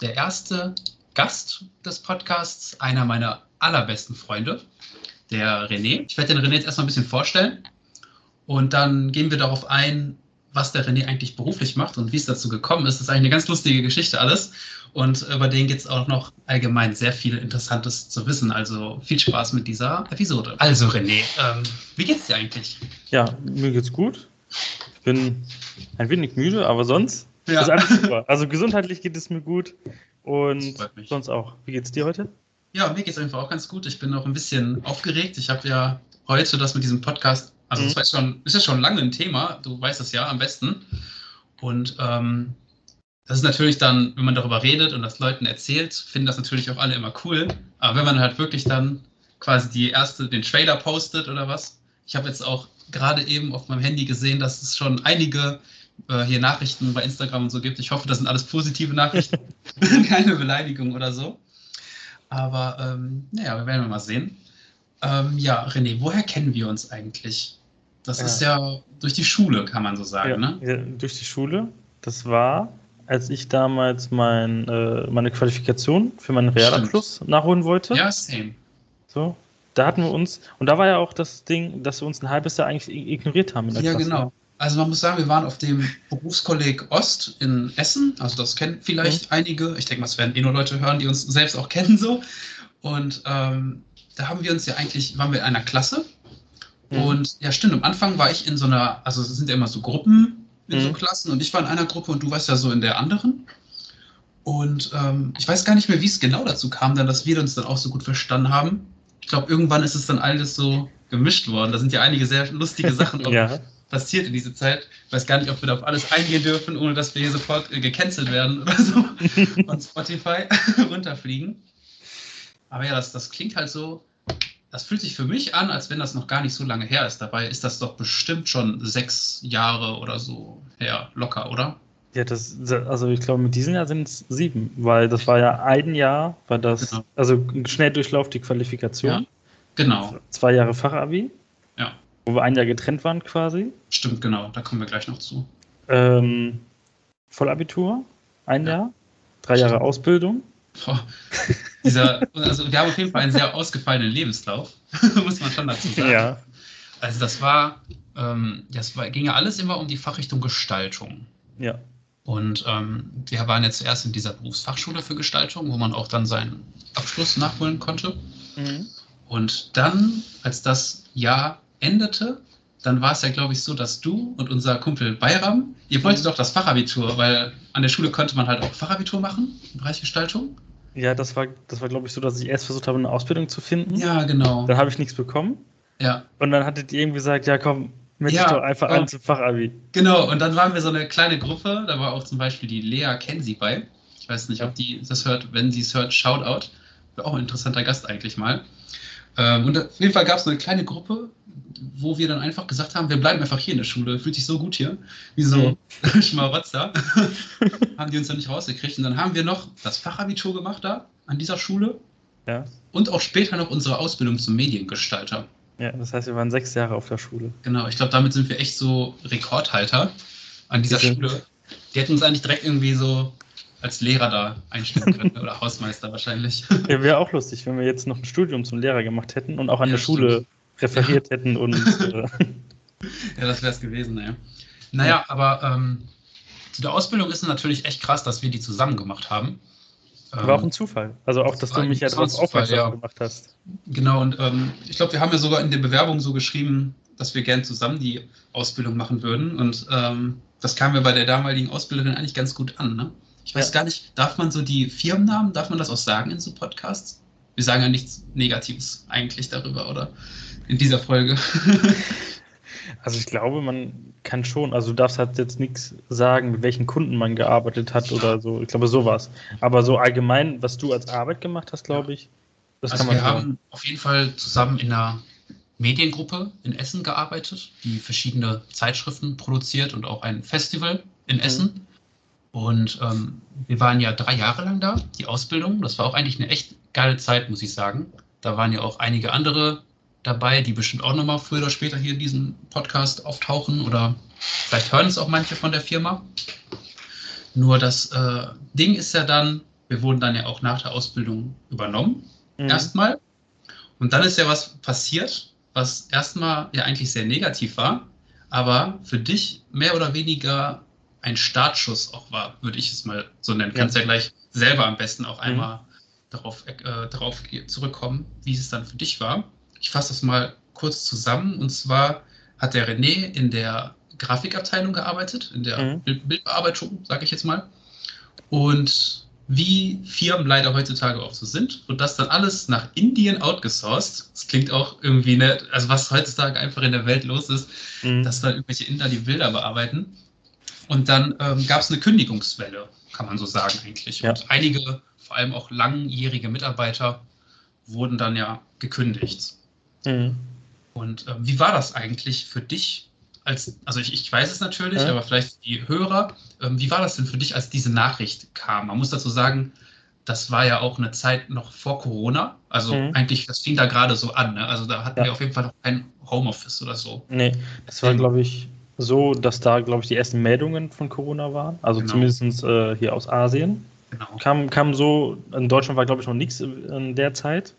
Der erste Gast des Podcasts, einer meiner allerbesten Freunde, der René. Ich werde den René jetzt erstmal ein bisschen vorstellen und dann gehen wir darauf ein, was der René eigentlich beruflich macht und wie es dazu gekommen ist. Das ist eigentlich eine ganz lustige Geschichte alles. Und über den gibt es auch noch allgemein sehr viel Interessantes zu wissen. Also viel Spaß mit dieser Episode. Also René, ähm, wie geht's dir eigentlich? Ja, mir geht's gut. Ich bin ein wenig müde, aber sonst Ja. ist alles super. Also gesundheitlich geht es mir gut und sonst auch. Wie geht's dir heute? Ja, mir geht's einfach auch ganz gut. Ich bin noch ein bisschen aufgeregt. Ich habe ja heute das mit diesem Podcast, also Mhm. es schon, ist ja schon lange ein Thema, du weißt es ja am besten. Und ähm, das ist natürlich dann, wenn man darüber redet und das Leuten erzählt, finden das natürlich auch alle immer cool. Aber wenn man halt wirklich dann quasi die erste, den Trailer postet oder was, ich habe jetzt auch gerade eben auf meinem Handy gesehen, dass es schon einige äh, hier Nachrichten bei Instagram und so gibt. Ich hoffe, das sind alles positive Nachrichten, keine Beleidigung oder so. Aber ähm, naja, wir werden mal sehen. Ähm, ja, René, woher kennen wir uns eigentlich? Das Ja. ist ja durch die Schule, kann man so sagen, ja, ne? ja, durch die Schule. Das war, als ich damals mein, äh, meine Qualifikation für meinen Realabschluss nachholen wollte. Ja, same. So. Da hatten wir uns, und da war ja auch das Ding, dass wir uns ein halbes Jahr eigentlich ignoriert haben in der Ja, Klasse. genau. Also man muss sagen, wir waren auf dem Berufskolleg Ost in Essen. Also das kennen vielleicht einige. Ich denke mal, es werden eh nur Leute hören, die uns selbst auch kennen so. Und ähm, da haben wir uns ja eigentlich, waren wir in einer Klasse. Mhm. Und ja, stimmt, am Anfang war ich in so einer, also es sind ja immer so Gruppen in so Mhm. Klassen und ich war in einer Gruppe und du warst ja so in der anderen. Und ähm, ich weiß gar nicht mehr, wie es genau dazu kam, dann, dass wir uns dann auch so gut verstanden haben. Ich glaube, irgendwann ist es dann alles so gemischt worden. Da sind ja einige sehr lustige Sachen Ja. passiert in dieser Zeit. Ich weiß gar nicht, ob wir da auf alles eingehen dürfen, ohne dass wir hier sofort äh, gecancelt werden oder so von Spotify runterfliegen. Aber ja, das, das klingt halt so, das fühlt sich für mich an, als wenn das noch gar nicht so lange her ist. Dabei ist das doch bestimmt schon sechs Jahre oder so her, locker, oder? Ja, das, also ich glaube, mit diesem Jahr sind es sieben, weil das war ja ein Jahr, war das, Genau. also Schnelldurchlauf die Qualifikation, Ja. Genau, zwei Jahre Fachabi, Ja. wo wir ein Jahr getrennt waren quasi, stimmt, genau. Da kommen wir gleich noch zu. ähm, Vollabitur, ein Ja. Jahr, drei Jahre Stimmt. Ausbildung, Boah, dieser, also wir haben auf jeden Fall einen sehr ausgefallenen Lebenslauf, muss man schon dazu sagen. ja, Also das war, ähm, das war, ging ja alles immer um die Fachrichtung Gestaltung. ja, Und ähm, wir waren jetzt zuerst in dieser Berufsfachschule für Gestaltung, wo man auch dann seinen Abschluss nachholen konnte. mhm. Und dann, als das Jahr endete, dann war es ja, glaube ich, so, dass du und unser Kumpel Bayram, ihr wolltet doch das Fachabitur, weil an der Schule konnte man halt auch Fachabitur machen im Bereich Gestaltung. Ja, das war, das war glaube ich so, dass ich erst versucht habe, eine Ausbildung zu finden, Ja, genau. dann habe ich nichts bekommen Ja, und dann hattet ihr irgendwie gesagt, ja komm, melde Ja, dich doch einfach an zum Fachabi. Genau, und dann waren wir so eine kleine Gruppe, da war auch zum Beispiel die Lea Kensi bei. Ich weiß nicht, Ja. ob die das hört, wenn sie es hört, Shoutout. Auch ein interessanter Gast eigentlich mal. Ähm, und auf jeden Fall gab es eine kleine Gruppe, wo wir dann einfach gesagt haben, wir bleiben einfach hier in der Schule, fühlt sich so gut hier, wie so Schmarotzer. haben die uns dann nicht rausgekriegt. Und dann haben wir noch das Fachabitur gemacht da, an dieser Schule. Ja. Und auch später noch unsere Ausbildung zum Mediengestalter. Ja, das heißt, wir waren sechs Jahre auf der Schule. Genau, ich glaube, damit sind wir echt so Rekordhalter an dieser Schule. Die hätten uns eigentlich direkt irgendwie so als Lehrer da einstellen können oder Hausmeister wahrscheinlich. Ja, wäre auch lustig, wenn wir jetzt noch ein Studium zum Lehrer gemacht hätten und auch an Ja, der Schule stimmt. referiert hätten und äh, ja, das wäre es gewesen, naja. Naja, aber ähm, zu der Ausbildung ist es natürlich echt krass, dass wir die zusammen gemacht haben. war auch Ähm, ein Zufall. Also auch, dass du mich ja darauf aufmerksam ja. gemacht hast. Genau, und ähm, ich glaube, wir haben ja sogar in der Bewerbung so geschrieben, dass wir gern zusammen die Ausbildung machen würden. Und ähm, das kam mir bei der damaligen Ausbilderin eigentlich ganz gut an. Ne? Ich weiß Ja. gar nicht, darf man so die Firmennamen, darf man das auch sagen in so Podcasts? Wir sagen ja nichts Negatives eigentlich darüber, oder? In dieser Folge. Also ich glaube, man kann schon, also du darfst halt jetzt nichts sagen, mit welchen Kunden man gearbeitet hat oder so. Ich glaube, sowas. Aber so allgemein, was du als Arbeit gemacht hast, glaube ich, das also kann man wir haben auf jeden Fall zusammen in einer Mediengruppe in Essen gearbeitet, die verschiedene Zeitschriften produziert und auch ein Festival in Mhm. Essen. Und ähm, wir waren ja drei Jahre lang da, die Ausbildung. Das war auch eigentlich eine echt geile Zeit, muss ich sagen. Da waren ja auch einige andere dabei, die bestimmt auch nochmal früher oder später hier in diesem Podcast auftauchen oder vielleicht hören es auch manche von der Firma. Nur das äh, Ding ist ja dann, wir wurden dann ja auch nach der Ausbildung übernommen, mhm. erstmal. Und dann ist ja was passiert, was erstmal ja eigentlich sehr negativ war, aber für dich mehr oder weniger ein Startschuss auch war, würde ich es mal so nennen. Ja. Kannst ja gleich selber am besten auch mhm. einmal mhm. darauf, äh, darauf zurückkommen, wie es dann für dich war. Ich fasse das mal kurz zusammen. Und zwar hat der René in der Grafikabteilung gearbeitet, in der mhm. Bildbearbeitung, sage ich jetzt mal. Und wie Firmen leider heutzutage auch so sind, und das dann alles nach Indien outgesourced. Das klingt auch irgendwie nett, also was heutzutage einfach in der Welt los ist, mhm. dass da irgendwelche Inder die Bilder bearbeiten. Und dann ähm, gab es eine Kündigungswelle, kann man so sagen eigentlich. Ja. Und einige, vor allem auch langjährige Mitarbeiter, wurden dann ja gekündigt. Mhm. Und äh, wie war das eigentlich für dich? Als, also ich, ich weiß es natürlich, ja. aber vielleicht die Hörer, äh, wie war das denn für dich, als diese Nachricht kam? Man muss dazu sagen, das war ja auch eine Zeit noch vor Corona. Also mhm. eigentlich, das fing da gerade so an. Ne? Also da hatten ja. wir auf jeden Fall noch kein Homeoffice oder so. Nee, das war, glaube ich, so, dass da, glaube ich, die ersten Meldungen von Corona waren. Also genau. zumindest äh, hier aus Asien. Genau. Kam, kam so, in Deutschland war, glaube ich, noch nichts in der Zeit.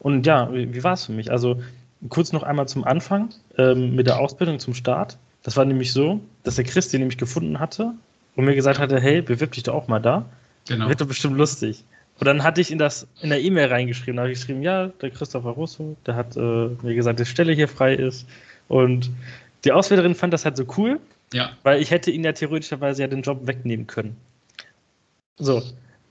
Und ja, wie, wie war es für mich? Also kurz noch einmal zum Anfang ähm, mit der Ausbildung zum Start. Das war nämlich so, dass der Chris den nämlich gefunden hatte und mir gesagt hatte, hey, bewirb dich doch auch mal da. Genau. Wird doch bestimmt lustig. Und dann hatte ich in das in der E-Mail reingeschrieben, da habe ich geschrieben, ja, der Christopher Russo, der hat äh, mir gesagt, dass Stelle hier frei ist. Und die Auswählerin fand das halt so cool, ja. weil ich hätte ihn ja theoretischerweise ja den Job wegnehmen können. So.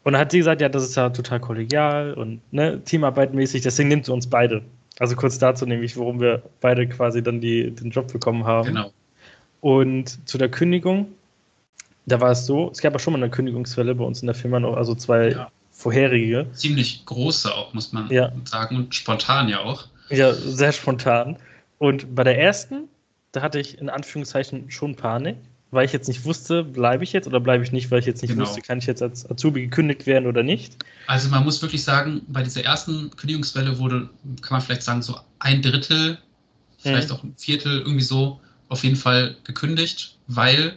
Und dann hat sie gesagt, ja, das ist ja total kollegial und ne, Teamarbeitmäßig, deswegen nimmt sie uns beide. Also kurz dazu nämlich, warum wir beide quasi dann die, den Job bekommen haben. Genau. Und zu der Kündigung, da war es so, es gab ja schon mal eine Kündigungswelle bei uns in der Firma noch, also zwei ja. vorherige. Ziemlich große auch, muss man ja. sagen, und spontan ja auch. Ja, sehr spontan. Und bei der ersten, da hatte ich in Anführungszeichen schon Panik, weil ich jetzt nicht wusste, bleibe ich jetzt oder bleibe ich nicht, weil ich jetzt nicht genau. wusste, kann ich jetzt als Azubi gekündigt werden oder nicht. Also man muss wirklich sagen, bei dieser ersten Kündigungswelle wurde, kann man vielleicht sagen, so ein Drittel, vielleicht mhm. auch ein Viertel irgendwie so auf jeden Fall gekündigt, weil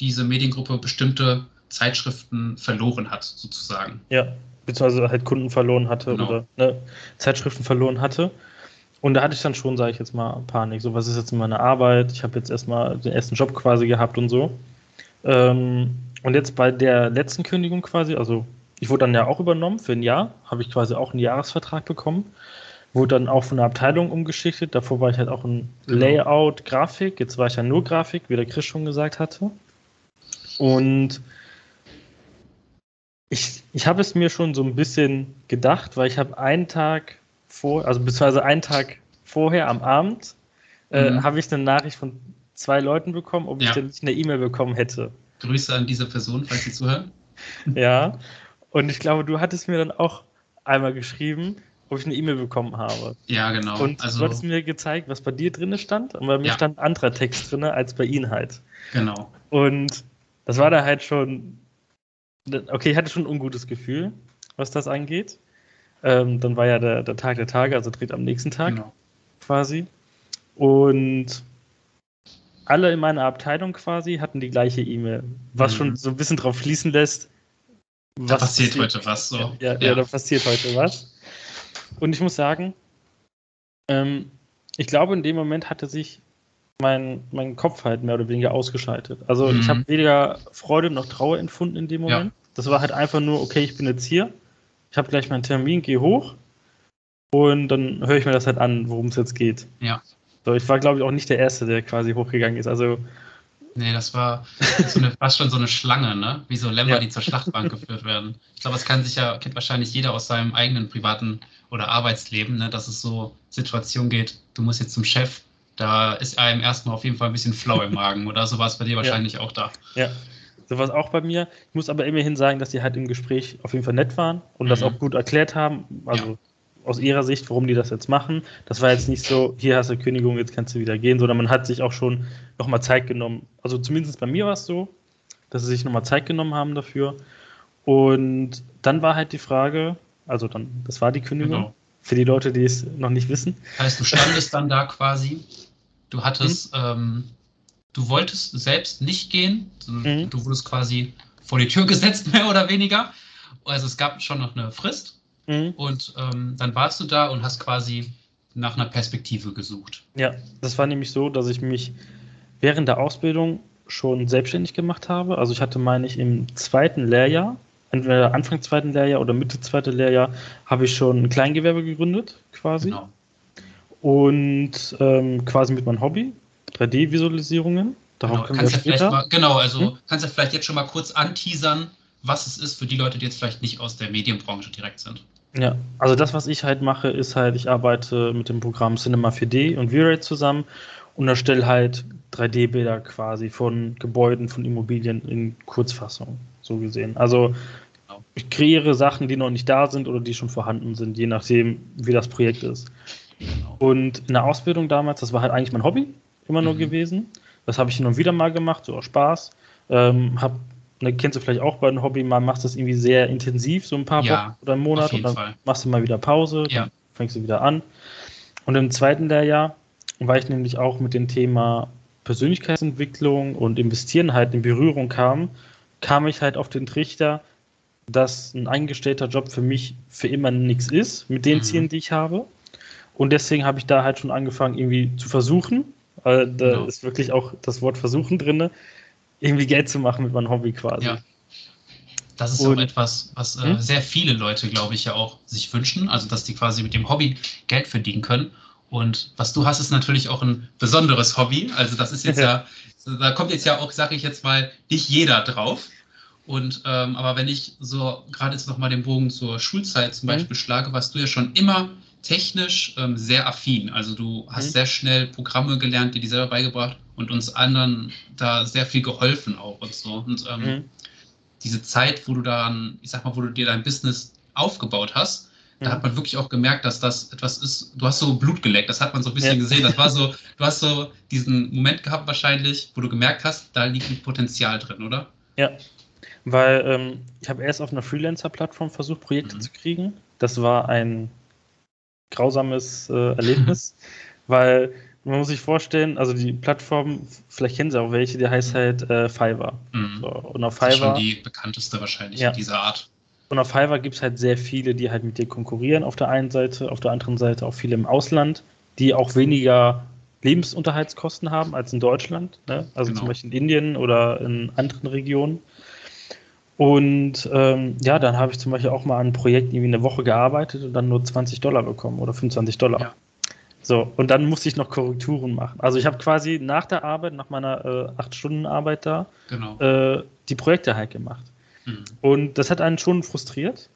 diese Mediengruppe bestimmte Zeitschriften verloren hat, sozusagen. Ja, beziehungsweise halt Kunden verloren hatte genau. oder ne, Zeitschriften verloren hatte. Und da hatte ich dann schon, sage ich jetzt mal, Panik. So, was ist jetzt in meiner Arbeit? Ich habe jetzt erstmal den ersten Job quasi gehabt und so. Ähm, und jetzt bei der letzten Kündigung quasi, also ich wurde dann ja auch übernommen für ein Jahr, habe ich quasi auch einen Jahresvertrag bekommen. Wurde dann auch von der Abteilung umgeschichtet. Davor war ich halt auch ein genau. Layout, Grafik. Jetzt war ich ja nur Grafik, wie der Chris schon gesagt hatte. Und ich, ich habe es mir schon so ein bisschen gedacht, weil ich habe einen Tag vor, also beziehungsweise einen Tag vorher am Abend, äh, mhm. habe ich eine Nachricht von zwei Leuten bekommen, ob ja. ich denn nicht eine E-Mail bekommen hätte. Grüße an diese Person, falls Sie zuhören. ja, und ich glaube, du hattest mir dann auch einmal geschrieben, ob ich eine E-Mail bekommen habe. Ja, genau. Und also, du hattest mir gezeigt, was bei dir drin stand, und bei mir ja. stand ein anderer Text drin als bei Ihnen halt. Genau. Und das war da halt schon, okay, ich hatte schon ein ungutes Gefühl, was das angeht. Ähm, dann war ja der, der, Tag der Tage, also dreht am nächsten Tag genau. quasi. Und alle in meiner Abteilung quasi hatten die gleiche E-Mail, was mhm. schon so ein bisschen drauf schließen lässt, was da passiert, passiert heute was. So. Ja, ja, ja, da passiert heute was. Und ich muss sagen, ähm, ich glaube, in dem Moment hatte sich mein, mein Kopf halt mehr oder weniger ausgeschaltet. Also mhm. ich habe weder Freude noch Trauer empfunden in dem Moment. Ja. Das war halt einfach nur, okay, ich bin jetzt hier ich habe gleich meinen Termin, gehe hoch und dann höre ich mir das halt an, worum es jetzt geht. Ja. So, ich war, glaube ich, auch nicht der Erste, der quasi hochgegangen ist. Also. Nee, das war so eine, fast schon so eine Schlange, ne? Wie so Lämmer, ja. die zur Schlachtbank geführt werden. Ich glaube, das kann sich ja, kennt wahrscheinlich jeder aus seinem eigenen privaten oder Arbeitsleben, ne? dass es so Situationen geht, du musst jetzt zum Chef, da ist einem erstmal auf jeden Fall ein bisschen flau im Magen oder so war es bei dir wahrscheinlich ja. auch da. Ja, so war es auch bei mir. Ich muss aber immerhin sagen, dass die halt im Gespräch auf jeden Fall nett waren und mhm. das auch gut erklärt haben. Also ja. aus ihrer Sicht, warum die das jetzt machen. Das war jetzt nicht so, hier hast du Kündigung, jetzt kannst du wieder gehen, sondern man hat sich auch schon nochmal Zeit genommen. Also zumindest bei mir war es so, dass sie sich nochmal Zeit genommen haben dafür. Und dann war halt die Frage, also dann, das war die Kündigung. Genau. Für die Leute, die es noch nicht wissen. Heißt, du standest dann da quasi, du hattest, mhm. ähm, du wolltest selbst nicht gehen, mhm. du wurdest quasi vor die Tür gesetzt, mehr oder weniger. Also es gab schon noch eine Frist mhm. und ähm, dann warst du da und hast quasi nach einer Perspektive gesucht. Ja, das war nämlich so, dass ich mich während der Ausbildung schon selbstständig gemacht habe. Also ich hatte, meine ich, im zweiten Lehrjahr, entweder Anfang zweiten Lehrjahr oder Mitte zweiten Lehrjahr, habe ich schon ein Kleingewerbe gegründet, quasi. Genau. Und ähm, quasi mit meinem Hobby, 3D-Visualisierungen. Darauf genau, kannst ja vielleicht mal, genau, also hm? kannst du vielleicht jetzt schon mal kurz anteasern, was es ist für die Leute, die jetzt vielleicht nicht aus der Medienbranche direkt sind. Ja, also das, was ich halt mache, ist halt, ich arbeite mit dem Programm Cinema 4D und V-Ray zusammen und erstelle halt 3D-Bilder quasi von Gebäuden, von Immobilien in Kurzfassung, so gesehen. Also genau. ich kreiere Sachen, die noch nicht da sind oder die schon vorhanden sind, je nachdem, wie das Projekt ist. Genau. Und in der Ausbildung damals, das war halt eigentlich mein Hobby immer nur mhm. gewesen. Das habe ich hin und wieder mal gemacht, so aus Spaß. Ähm, hab, ne, kennst du vielleicht auch bei einem Hobby, man macht das irgendwie sehr intensiv, so ein paar ja, Wochen oder einen Monat und dann Fall. machst du mal wieder Pause, ja. dann fängst du wieder an. Und im zweiten Lehrjahr weil ich nämlich auch mit dem Thema Persönlichkeitsentwicklung und Investieren halt in Berührung kam, kam ich halt auf den Trichter, dass ein eingestellter Job für mich für immer nichts ist, mit den mhm. Zielen, die ich habe. Und deswegen habe ich da halt schon angefangen, irgendwie zu versuchen, äh, da ja. ist wirklich auch das Wort versuchen drin, irgendwie Geld zu machen mit meinem Hobby quasi. Ja. Das ist und, auch etwas, was äh, hm? sehr viele Leute, glaube ich, ja auch sich wünschen, also dass die quasi mit dem Hobby Geld verdienen können. Und was du hast, ist natürlich auch ein besonderes Hobby. Also das ist jetzt ja, da kommt jetzt ja auch, sage ich jetzt mal, nicht jeder drauf. Und ähm, aber wenn ich so gerade jetzt nochmal den Bogen zur Schulzeit zum mhm. Beispiel mhm. schlage, warst du ja schon immer technisch ähm, sehr affin. Also du hast mhm. sehr schnell Programme gelernt, die dir selber beigebracht und uns anderen da sehr viel geholfen auch und so. Und ähm, mhm. diese Zeit, wo du daran, ich sag mal, wo du dir dein Business aufgebaut hast, da hat man wirklich auch gemerkt, dass das etwas ist. Du hast so Blut geleckt, das hat man so ein bisschen ja. gesehen. Das war so, du hast so diesen Moment gehabt wahrscheinlich, wo du gemerkt hast, da liegt ein Potenzial drin, oder? Ja, weil ähm, ich habe erst auf einer Freelancer-Plattform versucht, Projekte mhm. zu kriegen. Das war ein grausames äh, Erlebnis, weil man muss sich vorstellen, also die Plattform, vielleicht kennen Sie auch welche, die heißt halt äh, Fiverr. Mhm. So, und auf Fiverr, das ist schon die bekannteste wahrscheinlich ja. dieser Art. Und auf Fiverr gibt es halt sehr viele, die halt mit dir konkurrieren auf der einen Seite, auf der anderen Seite auch viele im Ausland, die auch weniger Lebensunterhaltskosten haben als in Deutschland. Ne? Also genau. zum Beispiel in Indien oder in anderen Regionen. Und ähm, ja, dann habe ich zum Beispiel auch mal an einem Projekt irgendwie eine Woche gearbeitet und dann nur 20 Dollar bekommen oder 25 Dollar. Ja. So, und dann musste ich noch Korrekturen machen. Also ich habe quasi nach der Arbeit, nach meiner äh, 8-Stunden-Arbeit da, genau. äh, die Projekte halt gemacht. Mhm. Und das hat einen schon frustriert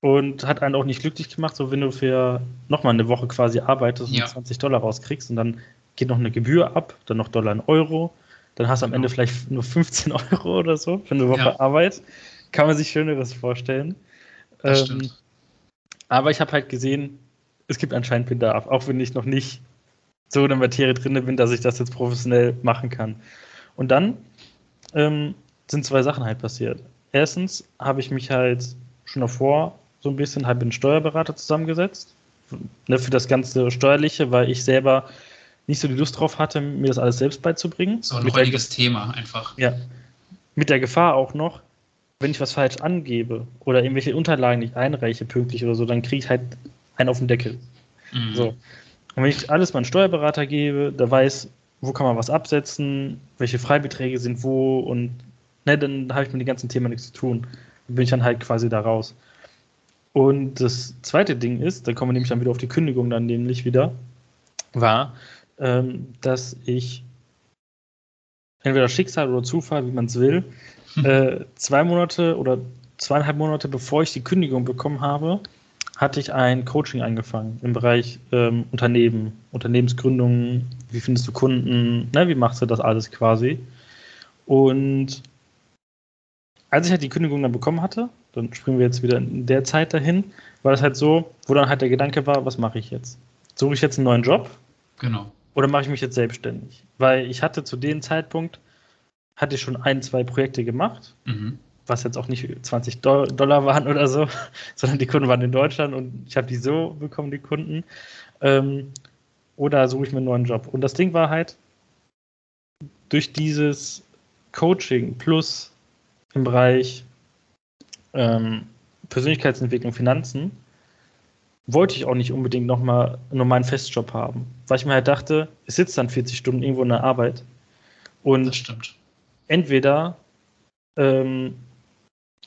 und hat einen auch nicht glücklich gemacht, so wenn du für nochmal eine Woche quasi arbeitest ja. und 20 Dollar rauskriegst und dann geht noch eine Gebühr ab, dann noch Dollar in Euro, dann hast du am Ende genau. vielleicht nur 15 Euro oder so für eine Woche ja. Arbeit. Kann man sich Schöneres vorstellen. Ähm, aber ich habe halt gesehen, es gibt anscheinend Bedarf, auch wenn ich noch nicht so in der Materie drin bin, dass ich das jetzt professionell machen kann. Und dann ähm, sind zwei Sachen halt passiert erstens habe ich mich halt schon davor so ein bisschen halt mit einem Steuerberater zusammengesetzt. Ne, für das ganze Steuerliche, weil ich selber nicht so die Lust drauf hatte, mir das alles selbst beizubringen. So ein räudiges Thema einfach. Ja. Mit der Gefahr auch noch, wenn ich was falsch angebe oder irgendwelche Unterlagen nicht einreiche, pünktlich oder so, dann kriege ich halt einen auf den Deckel. Mhm. So. Und wenn ich alles meinem Steuerberater gebe, der weiß, wo kann man was absetzen, welche Freibeträge sind wo und ne, dann habe ich mit dem ganzen Thema nichts zu tun. Dann bin ich dann halt quasi da raus. Und das zweite Ding ist, da kommen wir nämlich dann wieder auf die Kündigung dann nämlich wieder, war, ähm, dass ich entweder Schicksal oder Zufall, wie man es will, hm. äh, zwei Monate oder zweieinhalb Monate bevor ich die Kündigung bekommen habe, hatte ich ein Coaching angefangen im Bereich ähm, Unternehmen, Unternehmensgründung, wie findest du Kunden, ne, wie machst du das alles quasi. Und als ich halt die Kündigung dann bekommen hatte, dann springen wir jetzt wieder in der Zeit dahin, war das halt so, wo dann halt der Gedanke war, was mache ich jetzt? Suche ich jetzt einen neuen Job? Genau. Oder mache ich mich jetzt selbstständig? Weil ich hatte zu dem Zeitpunkt, hatte ich schon ein, zwei Projekte gemacht, mhm. was jetzt auch nicht 20 Dollar waren oder so, sondern die Kunden waren in Deutschland und ich habe die so bekommen, die Kunden. Ähm, oder suche ich mir einen neuen Job. Und das Ding war halt, durch dieses Coaching plus im Bereich ähm, Persönlichkeitsentwicklung, Finanzen, wollte ich auch nicht unbedingt nochmal einen normalen Festjob haben. Weil ich mir halt dachte, es sitzt dann 40 Stunden irgendwo in der Arbeit. Und entweder, ähm,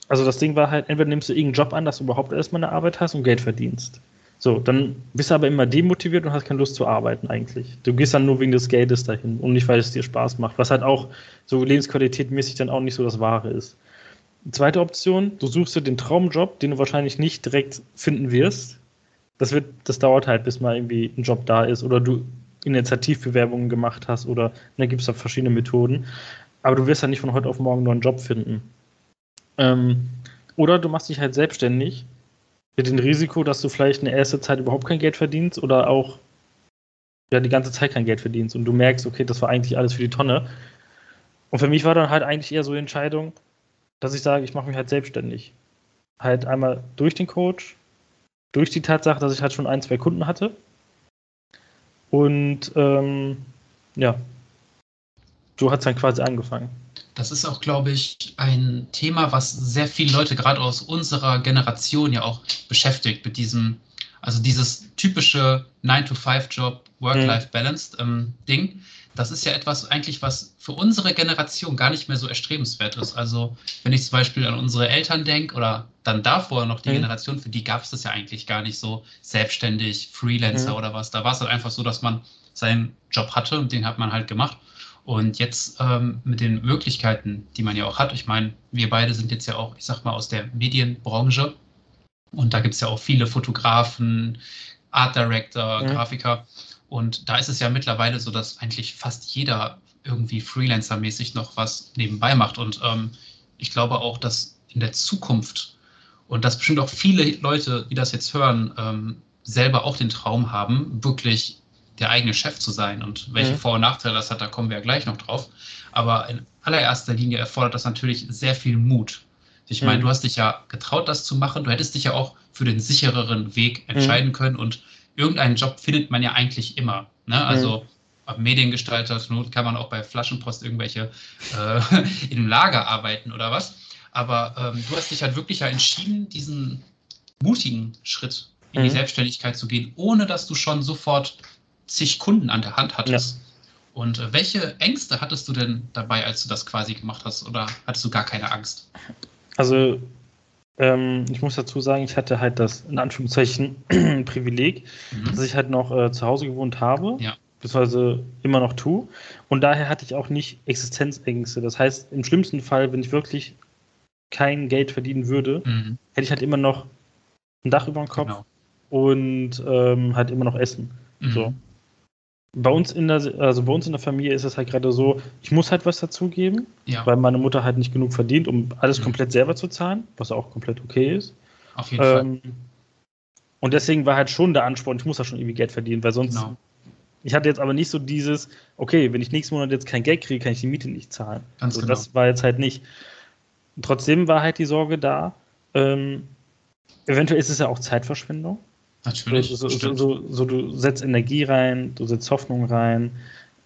also das Ding war halt, entweder nimmst du irgendeinen Job an, dass du überhaupt erstmal eine Arbeit hast und Geld verdienst. So, dann bist du aber immer demotiviert und hast keine Lust zu arbeiten eigentlich. Du gehst dann nur wegen des Geldes dahin und nicht, weil es dir Spaß macht, was halt auch so lebensqualitätmäßig dann auch nicht so das Wahre ist. Zweite Option, du suchst dir den Traumjob, den du wahrscheinlich nicht direkt finden wirst. Das, wird, das dauert halt, bis mal irgendwie ein Job da ist oder du Initiativbewerbungen gemacht hast oder da gibt es da verschiedene Methoden. Aber du wirst ja nicht von heute auf morgen einen neuen Job finden. Ähm, oder du machst dich halt selbstständig mit dem Risiko, dass du vielleicht eine erste Zeit überhaupt kein Geld verdienst oder auch ja, die ganze Zeit kein Geld verdienst und du merkst, okay, das war eigentlich alles für die Tonne. Und für mich war dann halt eigentlich eher so die Entscheidung, dass ich sage, ich mache mich halt selbstständig. Halt einmal durch den Coach, durch die Tatsache, dass ich halt schon ein, zwei Kunden hatte. Und ähm, ja, so hat es dann quasi angefangen. Das ist auch, glaube ich, ein Thema, was sehr viele Leute gerade aus unserer Generation ja auch beschäftigt mit diesem, also dieses typische 9-to-5-Job, Work-Life-Balance ähm, Ding. Das ist ja etwas eigentlich, was für unsere Generation gar nicht mehr so erstrebenswert ist. Also wenn ich zum Beispiel an unsere Eltern denke oder dann davor noch die mhm. Generation, für die gab es das ja eigentlich gar nicht so selbstständig, Freelancer mhm. oder was. Da war es halt einfach so, dass man seinen Job hatte und den hat man halt gemacht. Und jetzt ähm, mit den Möglichkeiten, die man ja auch hat, ich meine, wir beide sind jetzt ja auch, ich sag mal, aus der Medienbranche. Und da gibt es ja auch viele Fotografen, Art Director, ja. Grafiker. Und da ist es ja mittlerweile so, dass eigentlich fast jeder irgendwie Freelancer-mäßig noch was nebenbei macht. Und ähm, ich glaube auch, dass in der Zukunft und dass bestimmt auch viele Leute, die das jetzt hören, ähm, selber auch den Traum haben, wirklich der eigene Chef zu sein und welche mhm. Vor- und Nachteile das hat, da kommen wir ja gleich noch drauf. Aber in allererster Linie erfordert das natürlich sehr viel Mut. Ich meine, mhm. du hast dich ja getraut, das zu machen. Du hättest dich ja auch für den sichereren Weg entscheiden mhm. können und irgendeinen Job findet man ja eigentlich immer. Ne? Also mhm. Mediengestalter, zur Not kann man auch bei Flaschenpost irgendwelche äh, in einem Lager arbeiten oder was. Aber ähm, du hast dich halt wirklich ja entschieden, diesen mutigen Schritt in die mhm. Selbstständigkeit zu gehen, ohne dass du schon sofort zig Kunden an der Hand hattest. Ja. Und äh, welche Ängste hattest du denn dabei, als du das quasi gemacht hast? Oder hattest du gar keine Angst? Also, ähm, ich muss dazu sagen, ich hatte halt das, in Anführungszeichen, Privileg, mhm. dass ich halt noch äh, zu Hause gewohnt habe. Ja. Beziehungsweise immer noch tue. Und daher hatte ich auch nicht Existenzängste. Das heißt, im schlimmsten Fall, wenn ich wirklich kein Geld verdienen würde, mhm. hätte ich halt immer noch ein Dach über dem Kopf genau. und ähm, halt immer noch Essen. Mhm. So bei uns in der, also bei uns in der Familie ist es halt gerade so, ich muss halt was dazugeben, ja. weil meine Mutter halt nicht genug verdient, um alles mhm. komplett selber zu zahlen, was auch komplett okay ist. Auf jeden ähm, Fall. Und deswegen war halt schon der Ansporn, ich muss da schon irgendwie Geld verdienen, weil sonst. Genau. Ich hatte jetzt aber nicht so dieses, okay, wenn ich nächsten Monat jetzt kein Geld kriege, kann ich die Miete nicht zahlen. Ganz also genau. Das war jetzt halt nicht. Trotzdem war halt die Sorge da. Ähm, eventuell ist es ja auch Zeitverschwendung. Natürlich. So, so, so, so, du setzt Energie rein, du setzt Hoffnung rein.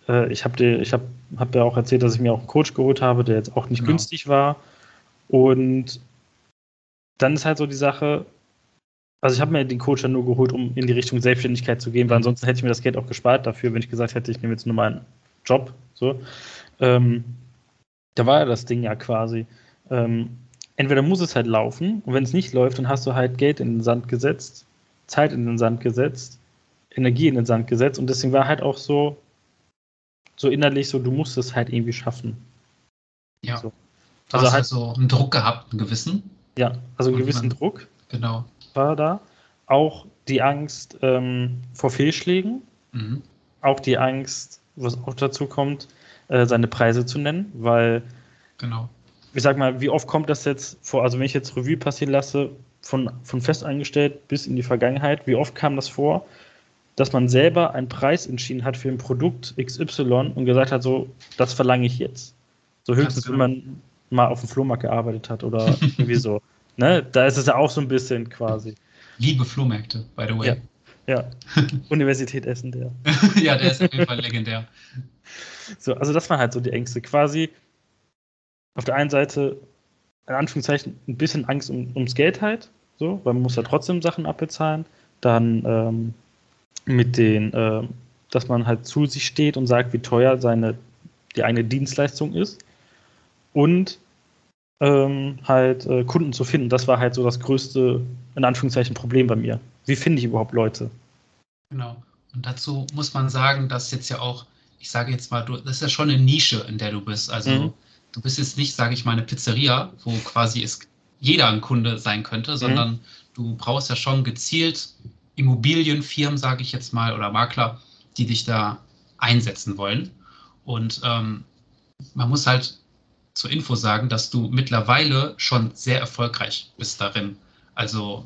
Äh, ich habe dir, ich habe hab ja auch erzählt, dass ich mir auch einen Coach geholt habe, der jetzt auch nicht genau. günstig war. Und dann ist halt so die Sache, also ich habe mir den Coach dann nur geholt, um in die Richtung Selbstständigkeit zu gehen, weil ansonsten hätte ich mir das Geld auch gespart dafür, wenn ich gesagt hätte, ich nehme jetzt nur meinen Job. So. Ähm, da war ja das Ding ja quasi. Ähm, entweder muss es halt laufen und wenn es nicht läuft, dann hast du halt Geld in den Sand gesetzt Zeit in den Sand gesetzt, Energie in den Sand gesetzt und deswegen war halt auch so, so innerlich so, du musst es halt irgendwie schaffen. Ja. So. Du also hast halt so einen Druck gehabt, einen gewissen. Ja, also einen gewissen man, Druck. Genau. War da. Auch die Angst ähm, vor Fehlschlägen. Mhm. Auch die Angst, was auch dazu kommt, äh, seine Preise zu nennen, weil. Genau. Ich sag mal, wie oft kommt das jetzt vor? Also, wenn ich jetzt Revue passieren lasse, von, von festangestellt bis in die Vergangenheit, wie oft kam das vor, dass man selber einen Preis entschieden hat für ein Produkt XY und gesagt hat, so, das verlange ich jetzt. So höchstens, wenn man mal auf dem Flohmarkt gearbeitet hat oder irgendwie so. Ne? Da ist es ja auch so ein bisschen quasi. Liebe Flohmärkte, by the way. Ja. Ja, Universität Essen, der. ja, der ist auf jeden Fall legendär. So, also das waren halt so die Ängste. Quasi auf der einen Seite, in Anführungszeichen, ein bisschen Angst um, ums Geld halt, so, weil man muss ja trotzdem Sachen abbezahlen. Dann ähm, mit den, äh, dass man halt zu sich steht und sagt, wie teuer seine, die eigene Dienstleistung ist. Und ähm, halt äh, Kunden zu finden. Das war halt so das größte, in Anführungszeichen, Problem bei mir. Wie finde ich überhaupt Leute? Genau. Und dazu muss man sagen, dass jetzt ja auch, ich sage jetzt mal, du, das ist ja schon eine Nische, in der du bist. Also mhm. Du bist jetzt nicht, sage ich mal, eine Pizzeria, wo quasi es jeder ein Kunde sein könnte, mhm. sondern mhm. du brauchst ja schon gezielt Immobilienfirmen, sage ich jetzt mal, oder Makler, die dich da einsetzen wollen. Und ähm, man muss halt zur Info sagen, dass du mittlerweile schon sehr erfolgreich bist darin. Also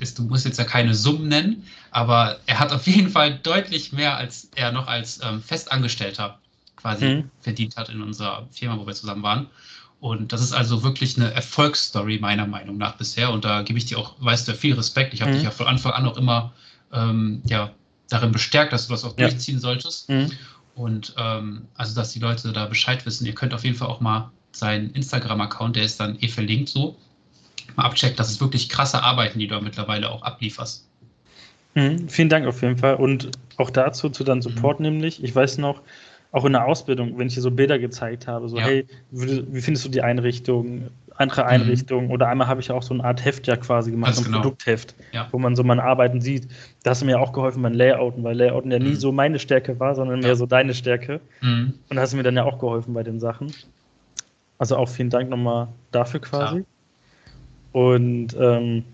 ist, du musst jetzt ja keine Summen nennen, aber er hat auf jeden Fall deutlich mehr, als er noch als ähm, Festangestellter quasi mhm. verdient hat in unserer Firma, wo wir zusammen waren. Und das ist also wirklich eine Erfolgsstory meiner Meinung nach bisher. Und da gebe ich dir auch, weißt du, viel Respekt. Ich habe mhm. dich ja von Anfang an auch immer ähm, ja, darin bestärkt, dass du das auch ja. durchziehen solltest. Mhm. Und ähm, also, dass die Leute da Bescheid wissen. Ihr könnt auf jeden Fall auch mal seinen Instagram-Account, der ist dann eh verlinkt so, mal abchecken. Das ist wirklich krasse Arbeiten, die du mittlerweile auch ablieferst. Mhm, vielen Dank auf jeden Fall. Und auch dazu, zu deinem Support mhm. nämlich, ich weiß noch, auch in der Ausbildung, wenn ich dir so Bilder gezeigt habe, so, ja. hey, wie findest du die Einrichtung, andere Einrichtungen mhm. oder einmal habe ich auch so eine Art Heft ja quasi gemacht, so ein genau. Produktheft, ja. wo man so meine Arbeiten sieht. Da hast du mir auch geholfen beim Layouten, weil Layouten ja nie mhm. so meine Stärke war, sondern mehr so deine Stärke. Mhm. Und da hast du mir dann ja auch geholfen bei den Sachen. Also auch vielen Dank nochmal dafür quasi. Klar. Und ähm,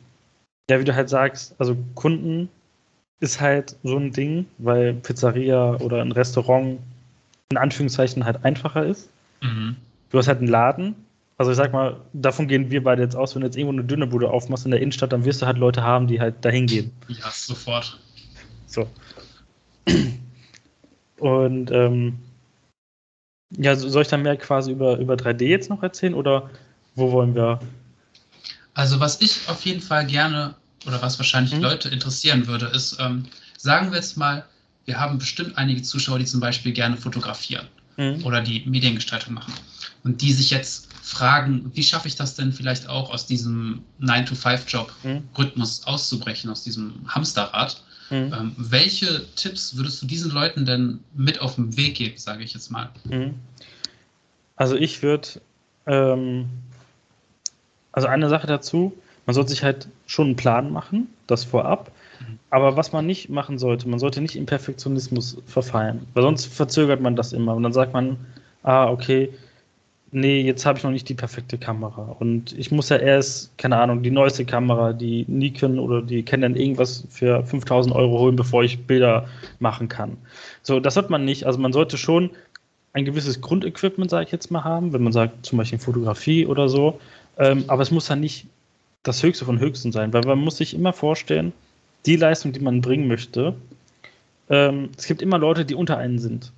ja, wie du halt sagst, also Kunden ist halt so ein Ding, weil Pizzeria oder ein Restaurant in Anführungszeichen halt einfacher ist. Mhm. Du hast halt einen Laden. Also ich sag mal, davon gehen wir beide jetzt aus, wenn du jetzt irgendwo eine dünne Bude aufmachst in der Innenstadt, dann wirst du halt Leute haben, die halt dahin gehen. Ja, sofort. So. Und ähm, ja, soll ich dann mehr quasi über, über 3D jetzt noch erzählen oder wo wollen wir? Also, was ich auf jeden Fall gerne oder was wahrscheinlich mhm. Leute interessieren würde, ist, ähm, sagen wir jetzt mal, wir haben bestimmt einige Zuschauer, die zum Beispiel gerne fotografieren mhm. oder die Mediengestaltung machen und die sich jetzt fragen, wie schaffe ich das denn vielleicht auch aus diesem 9-to-5-Job-Rhythmus mhm. auszubrechen, aus diesem Hamsterrad? Mhm. Ähm, welche Tipps würdest du diesen Leuten denn mit auf den Weg geben, sage ich jetzt mal? Mhm. Also ich würde, ähm, also eine Sache dazu, man sollte sich halt schon einen Plan machen, das vorab. Aber was man nicht machen sollte, man sollte nicht im Perfektionismus verfallen, weil sonst verzögert man das immer und dann sagt man, ah, okay, nee, jetzt habe ich noch nicht die perfekte Kamera. Und ich muss ja erst, keine Ahnung, die neueste Kamera, die Nikon oder die Canon irgendwas für 5000 Euro holen, bevor ich Bilder machen kann. So, das hat man nicht. Also man sollte schon ein gewisses Grundequipment, sage ich jetzt mal, haben, wenn man sagt, zum Beispiel Fotografie oder so. Ähm, aber es muss dann nicht das Höchste von Höchsten sein, weil man muss sich immer vorstellen, die Leistung, die man bringen möchte, ähm, es gibt immer Leute, die unter einen sind.